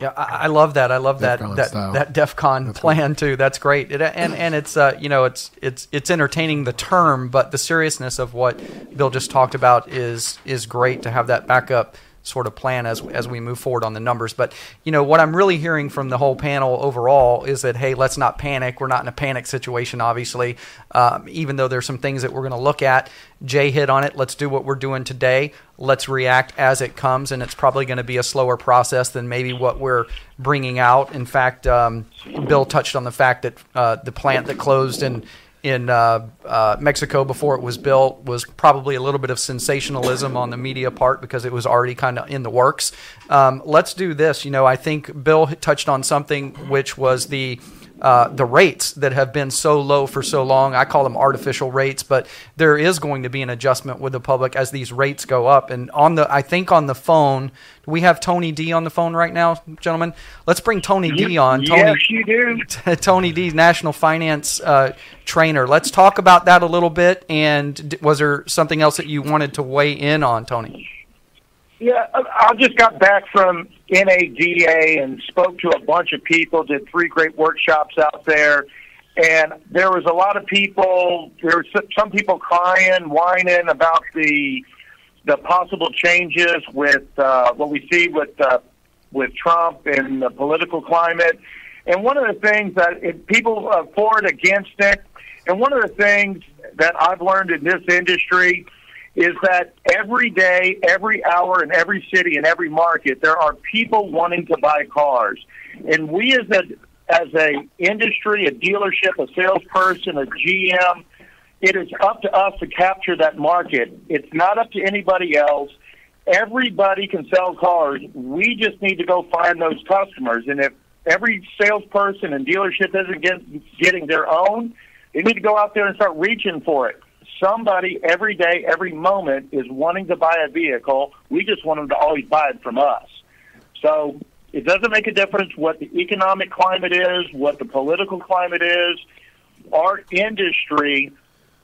Yeah, I, I love that. I love that DEFCON that style. that DefCon plan too. That's great. It, and and it's uh, you know it's it's it's entertaining the term, but the seriousness of what Bill just talked about is is great to have that backup sort of plan as as we move forward on the numbers. But you know what I'm really hearing from the whole panel overall is that hey, let's not panic. We're not in a panic situation, obviously. Um, even though there's some things that we're going to look at. Jay hit on it. Let's do what we're doing today. Let's react as it comes, and it's probably going to be a slower process than maybe what we're bringing out. In fact, um, Bill touched on the fact that uh, the plant that closed in in uh, uh, Mexico before it was built was probably a little bit of sensationalism on the media part because it was already kind of in the works. Um, let's do this. You know, I think Bill touched on something which was the uh, the rates that have been so low for so long. I call them artificial rates, but there is going to be an adjustment with the public as these rates go up. And on the, I think on the phone, do we have Tony D on the phone right now, gentlemen? Let's bring Tony D on. Tony, Yes, you do. Tony D, national finance uh, trainer. Let's talk about that a little bit. And was there something else that you wanted to weigh in on, Tony? Yeah, I just got back from NADA and spoke to a bunch of people, did three great workshops out there. And there was a lot of people, there were some- people crying, whining about the the possible changes with uh, what we see with uh, with Trump and the political climate. And one of the things that if people are for it, against it, and one of the things that I've learned in this industry is that every day, every hour, in every city, in every market, there are people wanting to buy cars, and we as a as a industry, a dealership, a salesperson, a GM, it is up to us to capture that market. It's not up to anybody else. Everybody can sell cars. We just need to go find those customers, and if every salesperson and dealership isn't get, getting their own, they need to go out there and start reaching for it somebody every day, every moment is wanting to buy a vehicle. We just want them to always buy it from us. So it doesn't make a difference what the economic climate is, what the political climate is. Our industry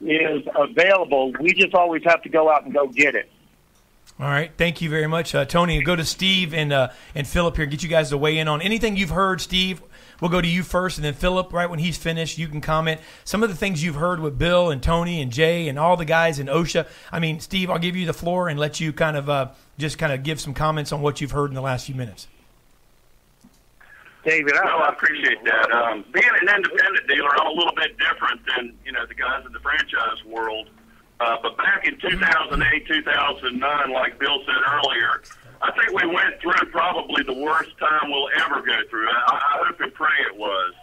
is available. We just always have to go out and go get it. All right, thank you very much, uh, Tony. Go to Steve and uh, and Philip here. Get you guys to weigh in on anything you've heard. Steve, we'll go to you first, and then Philip. Right when he's finished, you can comment some of the things you've heard with Bill and Tony and Jay and all the guys in OSHA. I mean, Steve, I'll give you the floor and let you kind of uh, just kind of give some comments on what you've heard in the last few minutes. David, No, I appreciate that. Um, being an independent dealer, I'm a little bit different than you know the guys in the franchise world. Uh, but back in 2008, 2009, like Bill said earlier, I think we went through probably the worst time we'll ever go through. I, I hope and pray it was.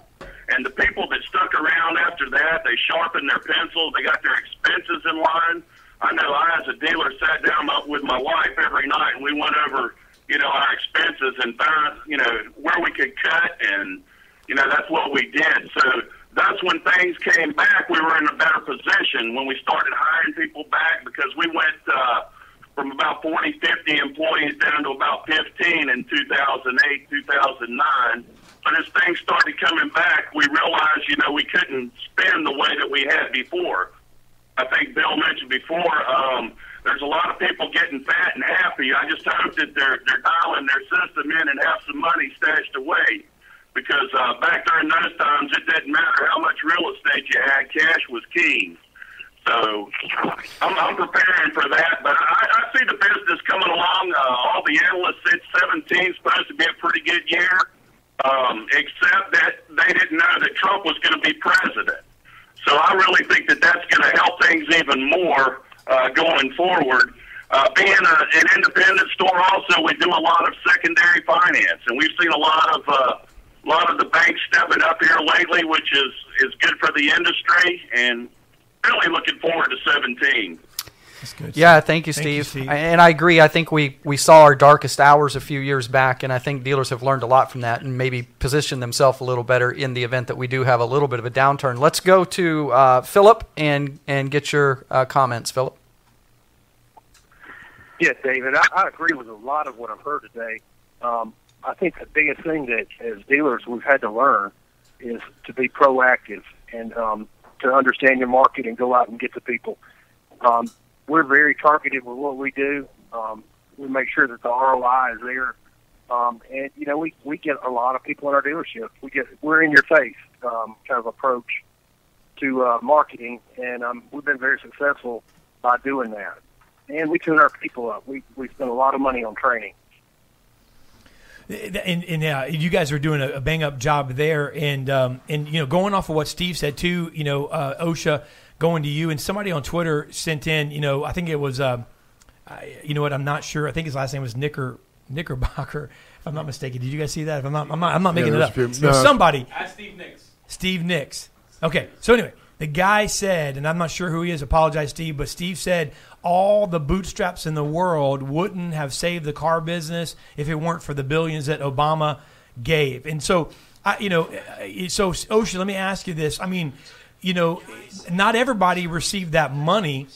And the people that stuck around after that, they sharpened their pencils, they got their expenses in line. I know I, as a dealer, sat down with my wife every night and we went over, you know, our expenses and found, you know, where we could cut, and you know that's what we did. So that's when things came back. We were in a better position when we started hiring people back because we went uh, from about 40, 50 employees down to about 15 in 2008, 2009. But as things started coming back, we realized, you know, we couldn't spend the way that we had before. I think Bill mentioned before, um, there's a lot of people getting fat and happy. I just hope that they're they're dialing their system in and have some money stashed away. Because uh, back during those times, it didn't matter how much real estate you had; cash was king. So I'm, I'm preparing for that, but I, I see the business coming along. Uh, all the analysts said 17 supposed to be a pretty good year, um, except that they didn't know that Trump was going to be president. So I really think that that's going to help things even more uh, going forward. Uh, being a, an independent store, also we do a lot of secondary finance, and we've seen a lot of uh, a lot of the banks stepping up here lately, which is is good for the industry and really looking forward to 17. Yeah, thank you, Thank you, Steve. Steve. I- And I agree. I think we, we saw our darkest hours a few years back, and I think dealers have learned a lot from that and maybe positioned themselves a little better in the event that we do have a little bit of a downturn. Let's go to uh, Philip and and get your uh, comments, Philip. Yes, David, I, I agree with a lot of what I've heard today. Um, I think the biggest thing that as dealers we've had to learn is to be proactive and um, to understand your market and go out and get to people. Um, we're very targeted with what we do. Um, we make sure that the ROI is there. Um, and you know, we we get a lot of people in our dealership. We get we're in your face um, kind of approach to uh, marketing, and um, we've been very successful by doing that. And we tune our people up. We we spend a lot of money on training. And, and uh, you guys are doing a, a bang up job there, and um, and you know going off of what Steve said too, you know uh, OSHA going to you, and somebody on Twitter sent in, you know I think it was, um, I, you know what I'm not sure, I think his last name was Knicker Knickerbocker, if I'm not mistaken. Did you guys see that? If I'm not, I'm not, I'm not Yeah, making it up. few- no. somebody. Ask Steve Nicks. Steve Nicks. Okay, so anyway, the guy said, and I'm not sure who he is. Apologize, Steve, but Steve said all the bootstraps in the world wouldn't have saved the car business if it weren't for the billions that Obama gave. And so, I, you know, uh, so Ocean, let me ask you this. I mean, you know, not everybody received that money,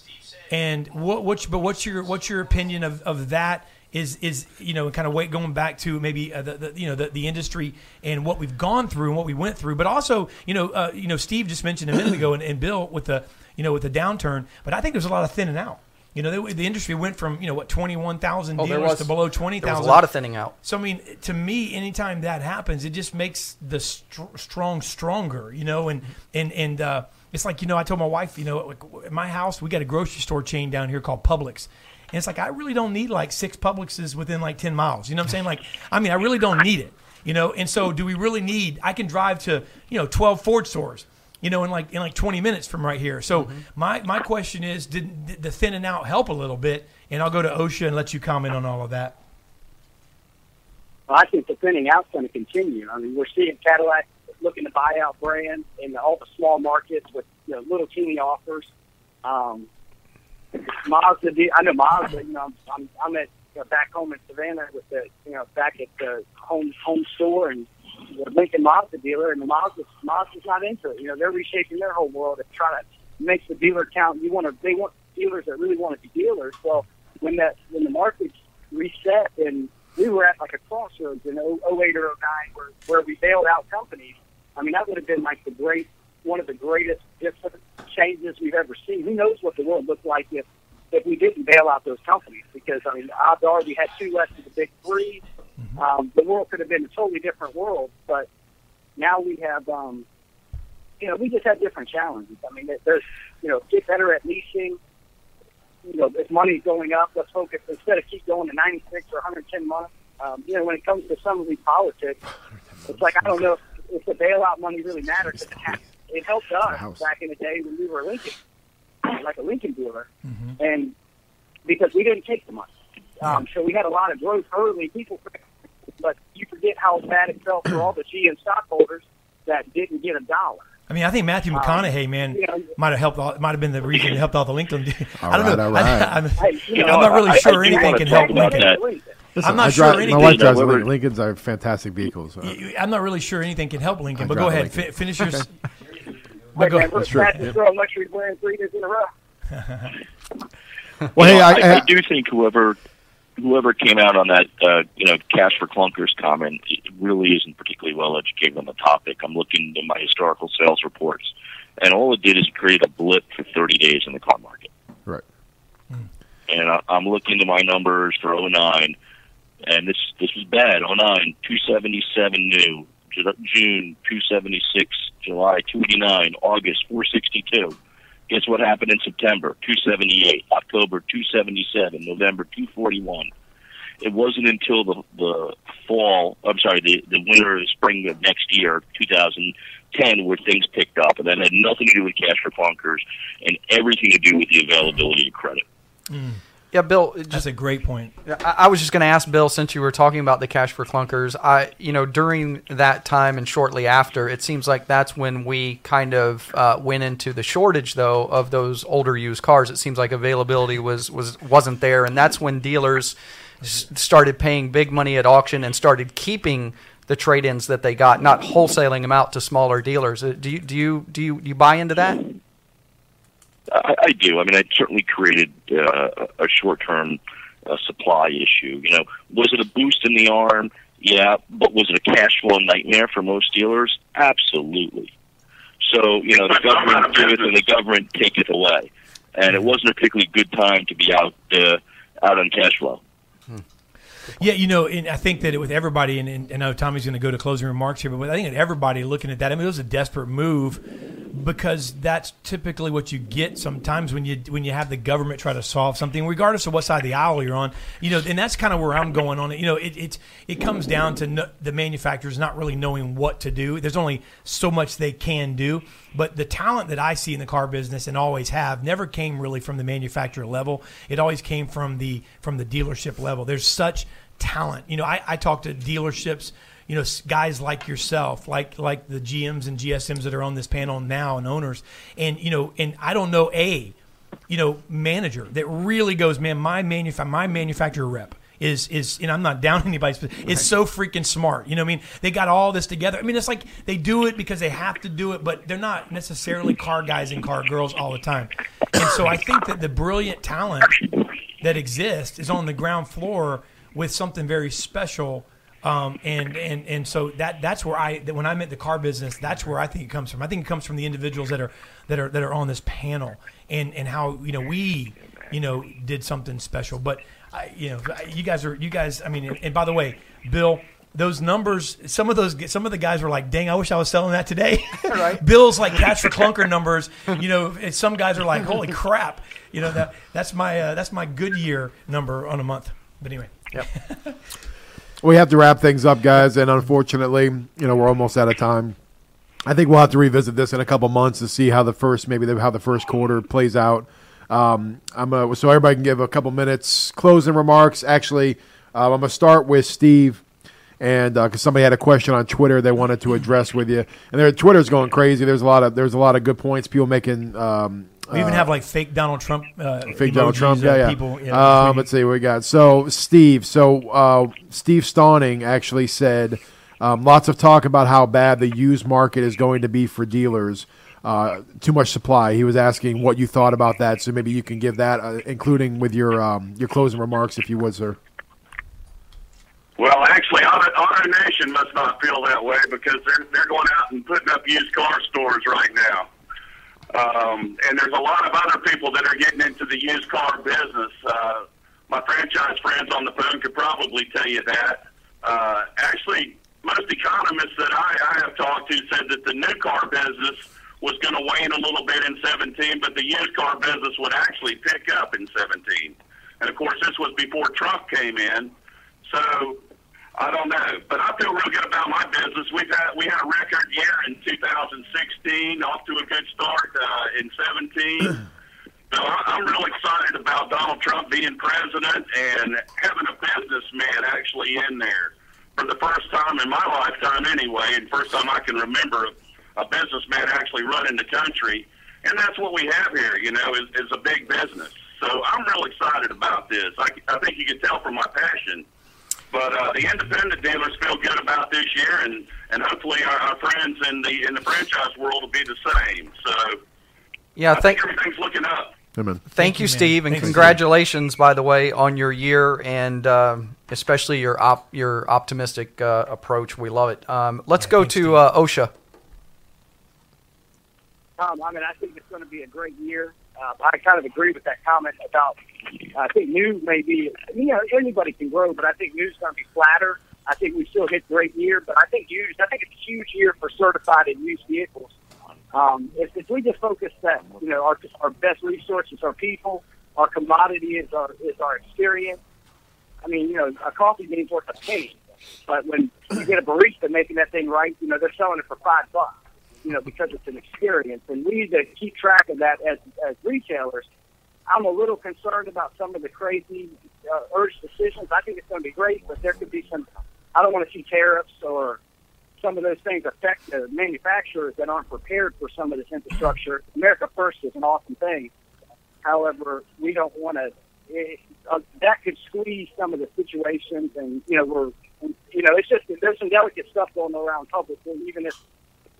and what, what's but what's your what's your opinion of, of that? Is is you know kind of going back to maybe uh, the, the you know the, the industry and what we've gone through and what we went through, but also you know uh, you know Steve just mentioned a minute ago and, and Bill with the you know with the downturn, but I think there's a lot of thinning out. You know the, the industry went from you know what twenty one thousand Oh, dealers was- to below twenty thousand. there was a lot of thinning out. So I mean, to me, anytime that happens, it just makes the str- strong stronger, you know. And and and uh, it's like you know, I told my wife, you know, like, at my house we got a grocery store chain down here called Publix, and it's like I really don't need like six Publixes within like ten miles. You know what I'm saying? Like, I mean, I really don't need it, you know. And so, do we really need? I can drive to you know twelve Ford stores. You know, in like in like 20 minutes from right here. So my, my question is, did, did the thinning out help a little bit? And I'll go to OSHA and let you comment on all of that. Well, I think the thinning out's going to continue. I mean, we're seeing Cadillac looking to buy out brands in all the small markets with you know, little teeny offers. Um, Mazda, I know Mazda. You know, I'm I'm, I'm at you know, back home in Savannah with the you know back at the home home store and the Lincoln Mazda dealer, and the Mazda Mazda's not into it. You know, they're reshaping their whole world and trying to make the dealer count. You want to they want dealers that really want to be dealers. Well, when that when the market's reset and we were at like a crossroads in 08 or 09 where, where we bailed out companies. I mean, that would have been like the great, one of the greatest different changes we've ever seen. Who knows what the world looked like if, if we didn't bail out those companies? Because, I mean, odds are we had two less of the big 3 Um, the world could have been a totally different world, but now we have, um, you know, we just have different challenges. I mean, there's, you know, get better at leasing, you know, if money's going up, let's focus instead of keep going to 96 or 110 months. Um, you know, when it comes to some of these politics, it's like I don't know if, if the bailout money really matters. It, it helped us back in the day when we were Lincoln, like a Lincoln dealer, and because we didn't take the money, um, so we had a lot of growth early. People, but you forget how bad it felt for all the GM stockholders that didn't get a dollar. I mean, I think Matthew Um, McConaughey, man, you know- might have helped. all- Might have been the reason it helped out the Lincoln. All I don't right, know. all right. I, am Hey, you I'm not really I- I sure do anything can help Lincoln. Listen, I'm not I sure anything. My wife drives a Whoever- Lincoln. Lincolns are fantastic vehicles. Uh, I'm not really sure anything can help Lincoln. I But go ahead, Lincoln. fi- finish your. s- But go, man, we're That's true, fastest yeah. luxury brand three in a row. well, hey, know, I, I, I, I do think whoever whoever came out on that uh, you know cash for clunkers comment it really isn't particularly well educated on the topic. I'm looking at my historical sales reports, and all it did is create a blip for 30 days in the car market. Right. And I, I'm looking to my numbers for 09, and this this was bad. 09, 277 new. June 276, July 289, August 462. Guess what happened in September? 278. October 277. November 241. it wasn't until the the fall. I'm sorry, the the winter, or spring of next year, 2010, where things picked up, and that had nothing to do with cash for clunkers and everything to do with the availability of credit. Mm. Yeah, Bill. That's a great point. I, I was just going to ask Bill, since you were talking about the cash for clunkers, I, you know, during that time and shortly after, it seems like that's when we kind of uh, went into the shortage, though, of those older used cars. It seems like availability was was wasn't there, and that's when dealers s- started paying big money at auction and started keeping the trade-ins that they got, not wholesaling them out to smaller dealers. Uh, Do you do you do you, do you buy into that? I, I do. I mean, it certainly created uh, a short-term uh, supply issue. You know, was it a boost in the arm? Yeah, but was it a cash flow nightmare for most dealers? Absolutely. So you know, the government giveth and the government taketh away, and it wasn't a particularly good time to be out uh, out on cash flow. Yeah, you know, and I think that it, with everybody, and, and I know Tommy's going to go to closing remarks here, but I think that everybody looking at that, I mean, it was a desperate move because that's typically what you get sometimes when you when you have the government try to solve something, regardless of what side of the aisle you're on. You know, and that's kind of where I'm going on it. You know, it it, it comes down to no, the manufacturers not really knowing what to do. There's only so much they can do. But the talent that I see in the car business and always have never came really from the manufacturer level. It always came from the from the dealership level. There's such talent. You know, I, I talk to dealerships, you know, guys like yourself, like like the GMs and GSMs that are on this panel now and owners. And you know, and I don't know a, you know, manager that really goes, man, my manufa- my manufacturer rep is is and I'm not down anybody's but it's so freaking smart. You know what I mean? They got all this together. I mean it's like they do it because they have to do it, but they're not necessarily car guys and car girls all the time. And so I think that the brilliant talent that exists is on the ground floor with something very special. Um, and, and and so that that's where I that when I'm at the car business, that's where I think it comes from. I think it comes from the individuals that are that are that are on this panel and and how you know we you know did something special. But I, you know you guys are you guys. I mean, and, and by the way, Bill, those numbers. Some of those some of the guys were like, "Dang, I wish I was selling that today." Right. Bill's like cash for clunker numbers. You know, and some guys are like, "Holy crap!" You know that that's my uh, that's my good year number on a month. But anyway, yep. We have to wrap things up, guys, and unfortunately, you know, we're almost out of time. I think we'll have to revisit this in a couple months to see how the first, maybe how the first quarter plays out. Um, I'm uh, so everybody can give a couple minutes closing remarks. Actually, uh, I'm gonna start with Steve, and because somebody had a question on Twitter they wanted to address with you, and their Twitter's going crazy. There's a lot of there's a lot of good points. People making. Um, we even uh, have like fake Donald Trump. Uh, fake Donald Trump. Yeah, yeah. People, you know, um, let's see what we got. So Steve. So uh, Steve Stawning actually said um, lots of talk about how bad the used market is going to be for dealers. Uh, too much supply. He was asking what you thought about that. So maybe you can give that, uh, including with your um, your closing remarks, if you would, sir. Well, actually, Auto Nation must not feel that way because they're they're going out and putting up used car stores right now. Um, and there's a lot of other people that are getting into the used car business. Uh, my franchise friends on the phone could probably tell you that. Uh, actually, most economists that I, I have talked to said that the new car business was going to wane a little bit in 17, but the used car business would actually pick up in 17. And of course, this was before Trump came in. So I don't know, but I feel real good about my business. We've had we had a record year in 2016, off to a good start uh, in 17. So I- I'm real excited about Donald Trump being president and having a businessman actually in there for the first time in my lifetime, anyway, and first time I can remember a businessman actually running the country. And that's what we have here, you know, is, is a big business. So I'm real excited about this. I, I think you can tell from my passion. But uh, the independent dealers feel good about this year, and, and hopefully our, our friends in the in the franchise world will be the same. So Yeah, I thank think everything's looking up. Amen. Thank, you, Steve, and congratulations, by the way, on your year and um, especially your op- your optimistic uh, approach. We love it. Um, let's go to uh, OSHA. Tom, I mean, I think it's going to be a great year. Uh, I kind of agree with that comment about. I think news may be, you know, anybody can grow, but I think news is going to be flatter. I think we still hit great year, but I think used. I think it's a huge year for certified and used vehicles. Um, if, if we just focus that, you know, our our best resource is our people, our commodity is our is our experience. I mean, you know, a coffee bean's worth a penny, but when you get a barista making that thing right, you know, they're selling it for five bucks. You know, because it's an experience, and we need to keep track of that as as retailers. I'm a little concerned about some of the crazy uh, urged decisions. I think it's going to be great, but there could be some. I don't want to see tariffs or some of those things affect the manufacturers that aren't prepared for some of this infrastructure. America First is an awesome thing. However, we don't want to. It, uh, that could squeeze some of the situations, and you know we're, you know, it's just there's some delicate stuff going around publicly. Even if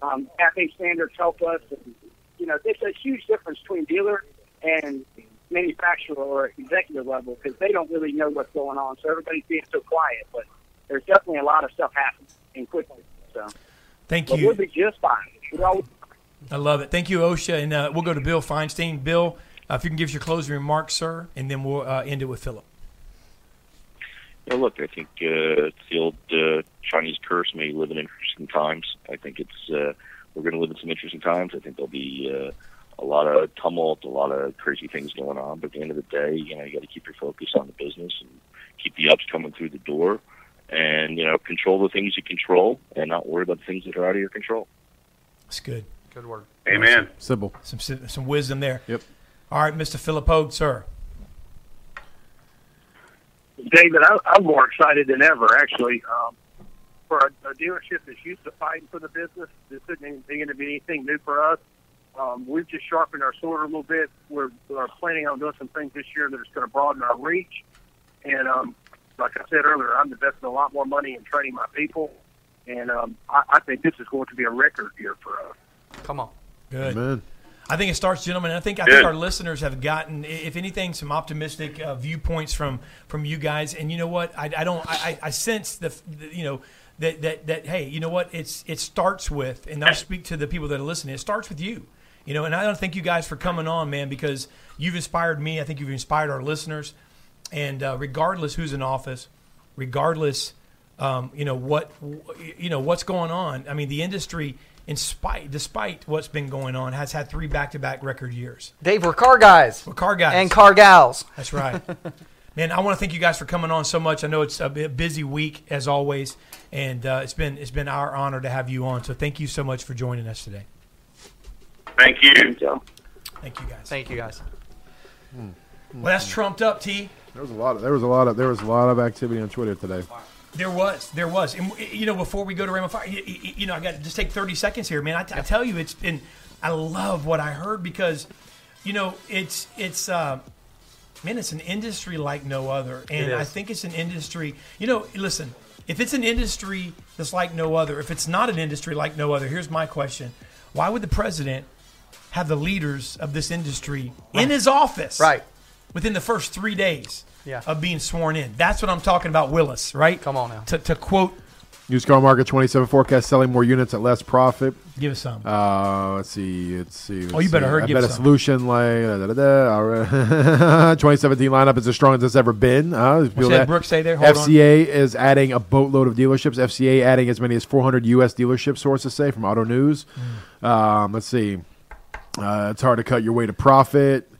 um, cafe standards help us, and you know, it's a huge difference between dealer and manufacturer or executive level because they don't really know what's going on. So everybody's being so quiet, but there's definitely a lot of stuff happening and quickly. So Thank but you. We'll be just fine. Always I love it. Thank you, OSHA. And uh, we'll go to Bill Feinstein. Bill, uh, if you can give us your closing remarks, sir, and then we'll uh, end it with Philip. Yeah, look, I think uh, the old uh, Chinese curse may live in interesting times. I think it's uh, we're going to live in some interesting times. I think there'll be uh, a lot of tumult, a lot of crazy things going on. But at the end of the day, you know, you got to keep your focus on the business and keep the ups coming through the door, and you know, control the things you control, and not worry about the things that are out of your control. That's good. Good word. Amen. Simple. Some some wisdom there. Yep. All right, Mr. Philip Pogue, sir. David, I, I'm more excited than ever, actually. Um, for a, a dealership that's used to fighting for the business, this isn't going to be anything new for us. Um, we've just sharpened our sword a little bit. We're, we're planning on doing some things this year that is going to broaden our reach. And um, like I said earlier, I'm investing a lot more money in training my people. And um, I, I think this is going to be a record year for us. Come on. Good. Amen. I think it starts, gentlemen. I think I think our listeners have gotten, if anything, some optimistic uh, viewpoints from from you guys. And you know what? I, I don't. I, I I sense the, the you know that, that that hey, you know what? It's it starts with, and I'll speak to the people that are listening. It starts with you. You know, and I don't thank you guys for coming on, man, because you've inspired me. I think you've inspired our listeners. And uh, regardless who's in office, regardless, um, you know what, you know what's going on. I mean, the industry, in spite, despite what's been going on, has had three back-to-back record years. Dave, we're car guys. We're car guys And car gals. That's right. Man, I want to thank you guys for coming on so much. I know it's a busy week as always, and uh, it's been it's been our honor to have you on. So thank you so much for joining us today. Thank you. Thank you guys. Thank you guys. Well, that's trumped up, T. There was a lot of there was a lot of there was a lot of activity on Twitter today. There was, there was, and you know, before we go to Ram on Fire, you, you- know, I got to just take thirty seconds here, man. I, I tell you, it's been, I love what I heard because, you know, it's it's, uh, man, it's an industry like no other, and I think it's an industry. You know, listen, if it's an industry that's like no other, if it's not an industry like no other, here's my question: Why would the president have the leaders of this industry in his office, Right. within the first three days? Yeah. Of being sworn in. That's what I'm talking about, Willis, right? Come on now. To, to quote, Used car market 27 forecast selling more units at less profit. give us some. Uh, let's see. Let's see. let's Oh, you better see. hurry, I give bet a some. solution like da, da, da, da. 2017 lineup is as strong as it's ever been. Uh, What's that, Brooks, say there? Hold on. FCA is adding a boatload of dealerships. FCA adding as many as 400 U.S. dealerships. Sources say from Auto News. Hmm. Um, let's see. Uh, it's hard to cut your way to profit.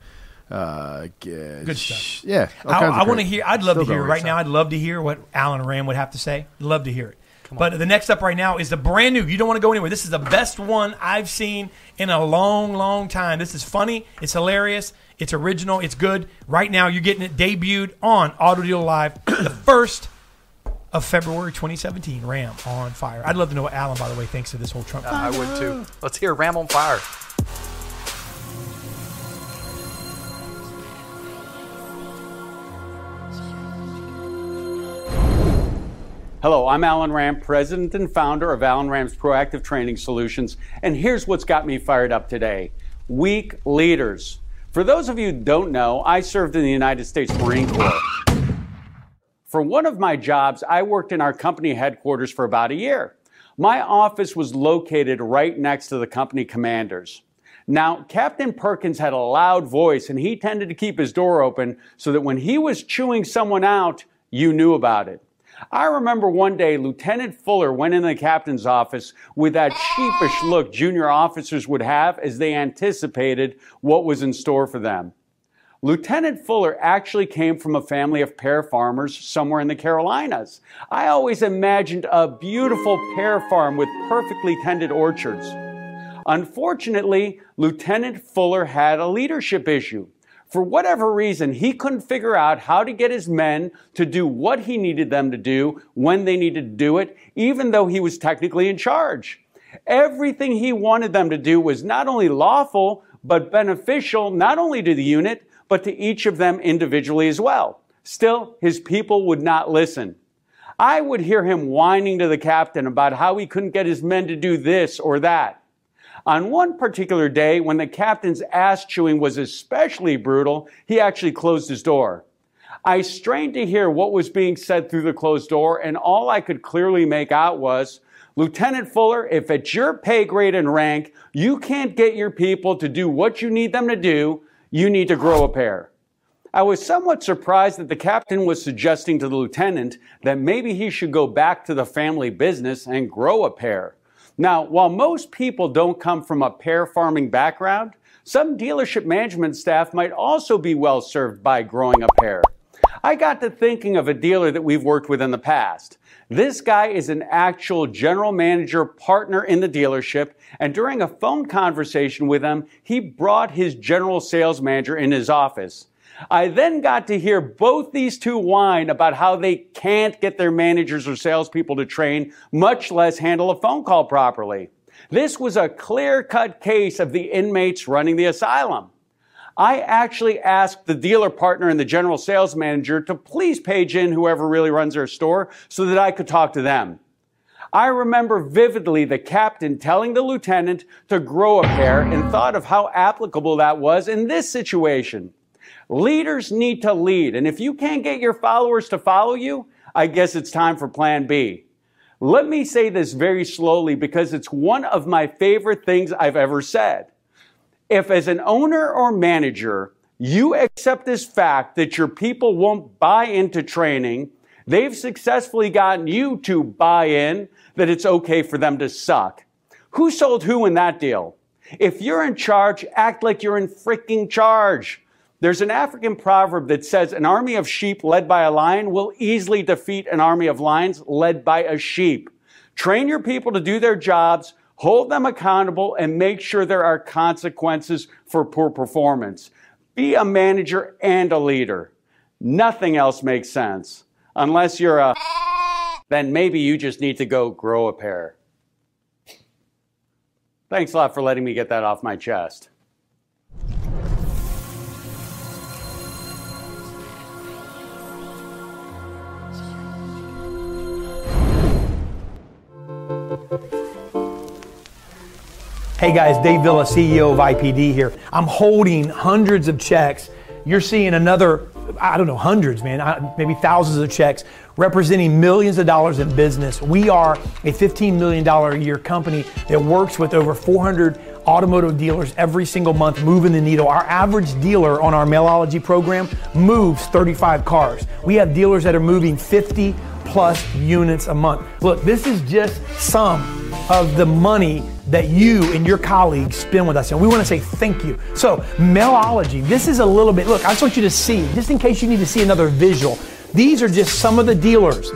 Uh, Good stuff. Yeah. all I, kinds of I want to hear. I'd love Still to hear going. right now. I'd love to hear what Alan Ram would have to say. Love to hear it. But the next up right now is the brand new. You don't want to go anywhere. This is the best one I've seen in a long, long time. This is funny. It's hilarious. It's original. It's good. Right now, you're getting it debuted on Auto Deal Live, the first of February 2017. Ram on fire. I'd love to know what Alan, by the way, thinks of this whole Trump. I would too. Let's hear Ram on Fire. Hello, I'm Alan Ram, president and founder of Alan Ram's Proactive Training Solutions, and here's what's got me fired up today weak leaders. For those of you who don't know, I served in the United States Marine Corps. For one of my jobs, I worked in our company headquarters for about a year. My office was located right next to the company commanders. Now, Captain Perkins had a loud voice and he tended to keep his door open so that when he was chewing someone out, you knew about it. I remember one day Lieutenant Fuller went into the captain's office with that sheepish look junior officers would have as they anticipated what was in store for them. Lieutenant Fuller actually came from a family of pear farmers somewhere in the Carolinas. I always imagined a beautiful pear farm with perfectly tended orchards. Unfortunately, Lieutenant Fuller had a leadership issue. For whatever reason, he couldn't figure out how to get his men to do what he needed them to do when they needed to do it, even though he was technically in charge. Everything he wanted them to do was not only lawful, but beneficial not only to the unit, but to each of them individually as well. Still, his people would not listen. I would hear him whining to the captain about how he couldn't get his men to do this or that. On one particular day, when the captain's ass chewing was especially brutal, he actually closed his door. I strained to hear what was being said through the closed door, and all I could clearly make out was, Lieutenant Fuller, if it's your pay grade and rank, you can't get your people to do what you need them to do, you need to grow a pair. I was somewhat surprised that the captain was suggesting to the lieutenant that maybe he should go back to the family business and grow a pair. Now, while most people don't come from a pear farming background, some dealership management staff might also be well served by growing a pair. I got to thinking of a dealer that we've worked with in the past. This guy is an actual general manager partner in the dealership, and during a phone conversation with him, he brought his general sales manager in his office. I then got to hear both these two whine about how they can't get their managers or salespeople to train, much less handle a phone call properly. This was a clear cut case of the inmates running the asylum. I actually asked the dealer partner and the general sales manager to please page in whoever really runs their store so that I could talk to them. I remember vividly the captain telling the lieutenant to grow a pair and thought of how applicable that was in this situation. Leaders need to lead, and if you can't get your followers to follow you, I guess it's time for plan B. Let me say this very slowly because it's one of my favorite things I've ever said if as an owner or manager, you accept this fact that your people won't buy into training, they've successfully gotten you to buy in that it's okay for them to suck. Who sold who in that deal? If you're in charge, act like you're in freaking charge. There's an African proverb that says an army of sheep led by a lion will easily defeat an army of lions led by a sheep. Train your people to do their jobs, hold them accountable, and make sure there are consequences for poor performance. Be a manager and a leader. Nothing else makes sense. Unless you're a, then maybe you just need to go grow a pair. Thanks a lot for letting me get that off my chest. Hey guys, Dave Villa, CEO of IPD here. I'm holding hundreds of checks. You're seeing another, I don't know, hundreds, man, maybe thousands of checks representing millions of dollars in business. We are a $15 million a year company that works with over 400 automotive dealers every single month moving the needle. Our average dealer on our Mailology program moves 35 cars. We have dealers that are moving 50 plus units a month. Look, this is just some of the money that you and your colleagues spend with us. And we want to say thank you. So, Mailology, this is a little bit, look, I just want you to see, just in case you need to see another visual, these are just some of the dealers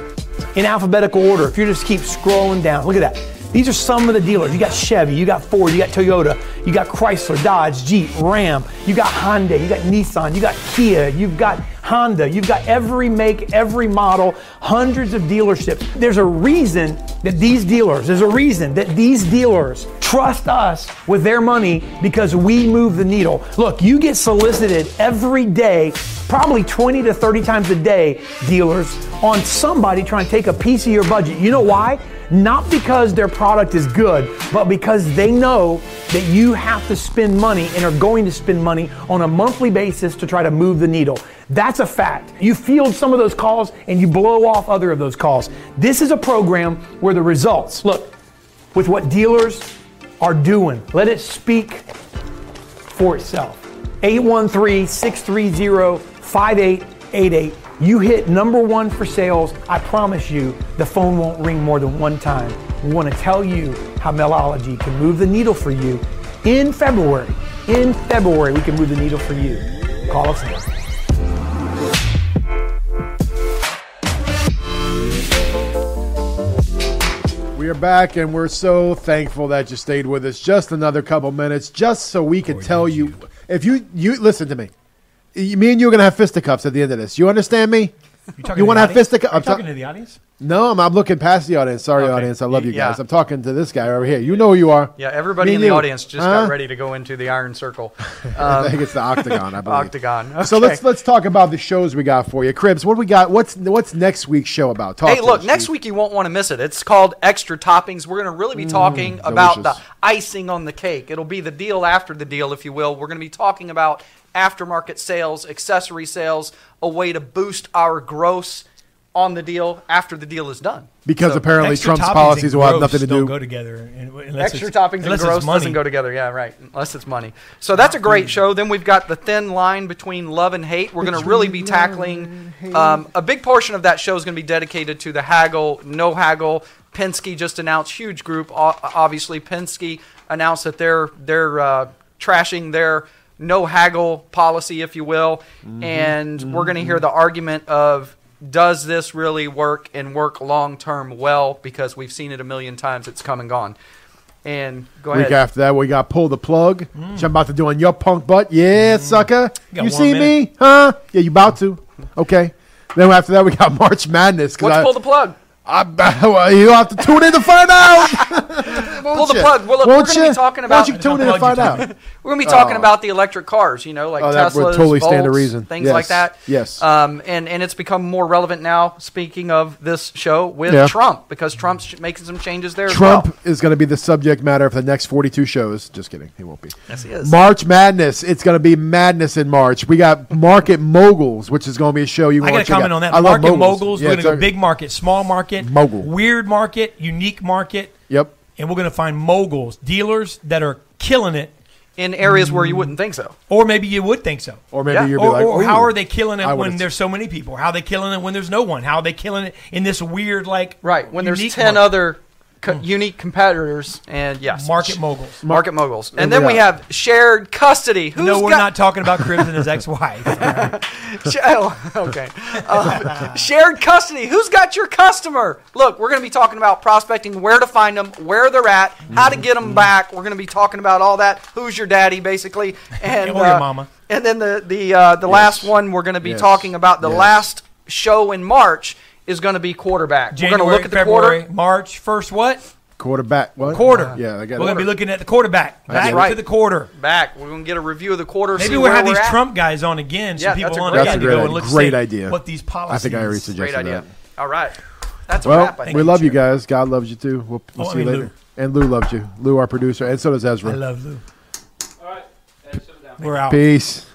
in alphabetical order. If you just keep scrolling down, look at that. These are some of the dealers. You got Chevy, you got Ford, you got Toyota, you got Chrysler, Dodge, Jeep, Ram, you got Hyundai, you got Nissan, you got Kia, you've got Honda, you've got every make, every model, hundreds of dealerships. There's a reason that these dealers, there's a reason that these dealers trust us with their money because we move the needle. Look, you get solicited every day, probably 20 to 30 times a day, dealers, on somebody trying to take a piece of your budget. You know why? Not because their product is good, but because they know that you have to spend money and are going to spend money on a monthly basis to try to move the needle. That's a fact. You field some of those calls and you blow off other of those calls. This is a program where the results, look, with what dealers are doing, let it speak for itself. 813 630 5888. You hit number one for sales, I promise you the phone won't ring more than one time. We want to tell you how Mailology can move the needle for you in February. In February, we can move the needle for you. Call us of Fame. We are back, and we're so thankful that you stayed with us just another couple minutes, just so we could oh, tell you. If you you listen to me, You- me and you are gonna have fisticuffs at the end of this. You understand me? You You want to have fisticuffs? I'm talking to the audience? No, I'm, I'm looking past the audience. Sorry, Okay. audience. I love you Yeah. guys. I'm talking to this guy over here. You know who you are. Yeah, everybody Me in the you. audience just Huh? got ready to go into the Iron Circle. Um, I think it's the octagon. I believe. Octagon. So let's let's talk about the shows we got for you, Cribbs. What we got? What's what's next week's show about? Talk hey, look, us, next Steve. week you won't want to miss it. It's called Extra Toppings. We're going to really be mm, talking about the icing on the cake. It'll be the deal after the deal, if you will. We're going to be talking about aftermarket sales, accessory sales, a way to boost our gross on the deal after the deal is done. because So- apparently Trump's policies will have nothing to don't do. go together. Extra toppings and gross doesn't go together. Yeah, right. Unless it's money. So that's a great show. Then we've got the thin line between love and hate. We're going to really be tackling um, a big portion of that show is going to be dedicated to the haggle, no haggle. Penske just announced huge group. Obviously, Penske announced that they're they're uh, trashing their no haggle policy, if you will, mm-hmm. and we're going to hear mm-hmm. the argument of does this really work and work long term well? Because we've seen it a million times. It's come and gone. And go Week ahead. after that, we got pull the plug, mm. which I'm about to do on your punk butt. Yeah, mm-hmm. sucker. Mm. got You one see me? Huh? Yeah, you about to? Okay. Then after that, we got March Madness. Let's I, pull the plug. I, well, you have to tune in to find out. Pull the plug. Well, look, Won't we're going to be talking Why don't about. you tune in to find out? We're going to be talking Oh. about the electric cars. You know, like Oh, that would Teslas, totally stand to reason. things Yes. like that. Yes. Um, and and it's become more relevant now. Speaking of this show with Yeah. Trump, because Trump's making some changes there. Trump As well. is going to be the subject matter for the next 42 shows. Just kidding. He won't be. Yes, he is. March Madness. It's going to be madness in March. We got Market Moguls, which is going to be a show you I want got to to comment out. on that. I love market moguls. Yeah, we're going to go big market, small market, Mogul. weird market, unique market, Yep. and we're going to find moguls, dealers that are killing it, in areas where you wouldn't think so. or maybe you would think so. Or maybe Yeah. you'll be Or, like, or how are they killing it I when would've- there's so many people? How are they killing it when there's no one? How are they killing it in this weird like Right. When there's 10 market? other co- unique competitors, and yes. market moguls? Market moguls. And And then we we have shared custody. Who's no, we're got- not talking about Cribbs and his ex-wife. Sh- oh, okay. Um, shared custody. Who's got your customer? Look, we're going to be talking about prospecting, where to find them, where they're at, how to get them back. We're going to be talking about all that. Who's your daddy, basically, and Or your uh, mama. And then the the uh, the last one we're going to be Yes. talking about. The Yes. last show in March is going to be quarterback. we're going to look at the February, quarter. March first. What quarterback. What? quarter? Yeah, I got We're going to be looking at the quarterback. Back right. to the quarter. Back. We're going to get a review of the quarter. Maybe we'll have we're these at. Trump guys on again. Yeah, Some people that's a on great That's a again to go and look Great see idea. what these policies. I think I already suggested Great idea. that. All right. That's a Well, wrap. I think. we love you guys. God loves you too. We'll, we'll Oh, I see you mean later. And Lou loves you. Lou, our producer, and so does Ezra. I love Lou. All right. Hey. We're out. Peace.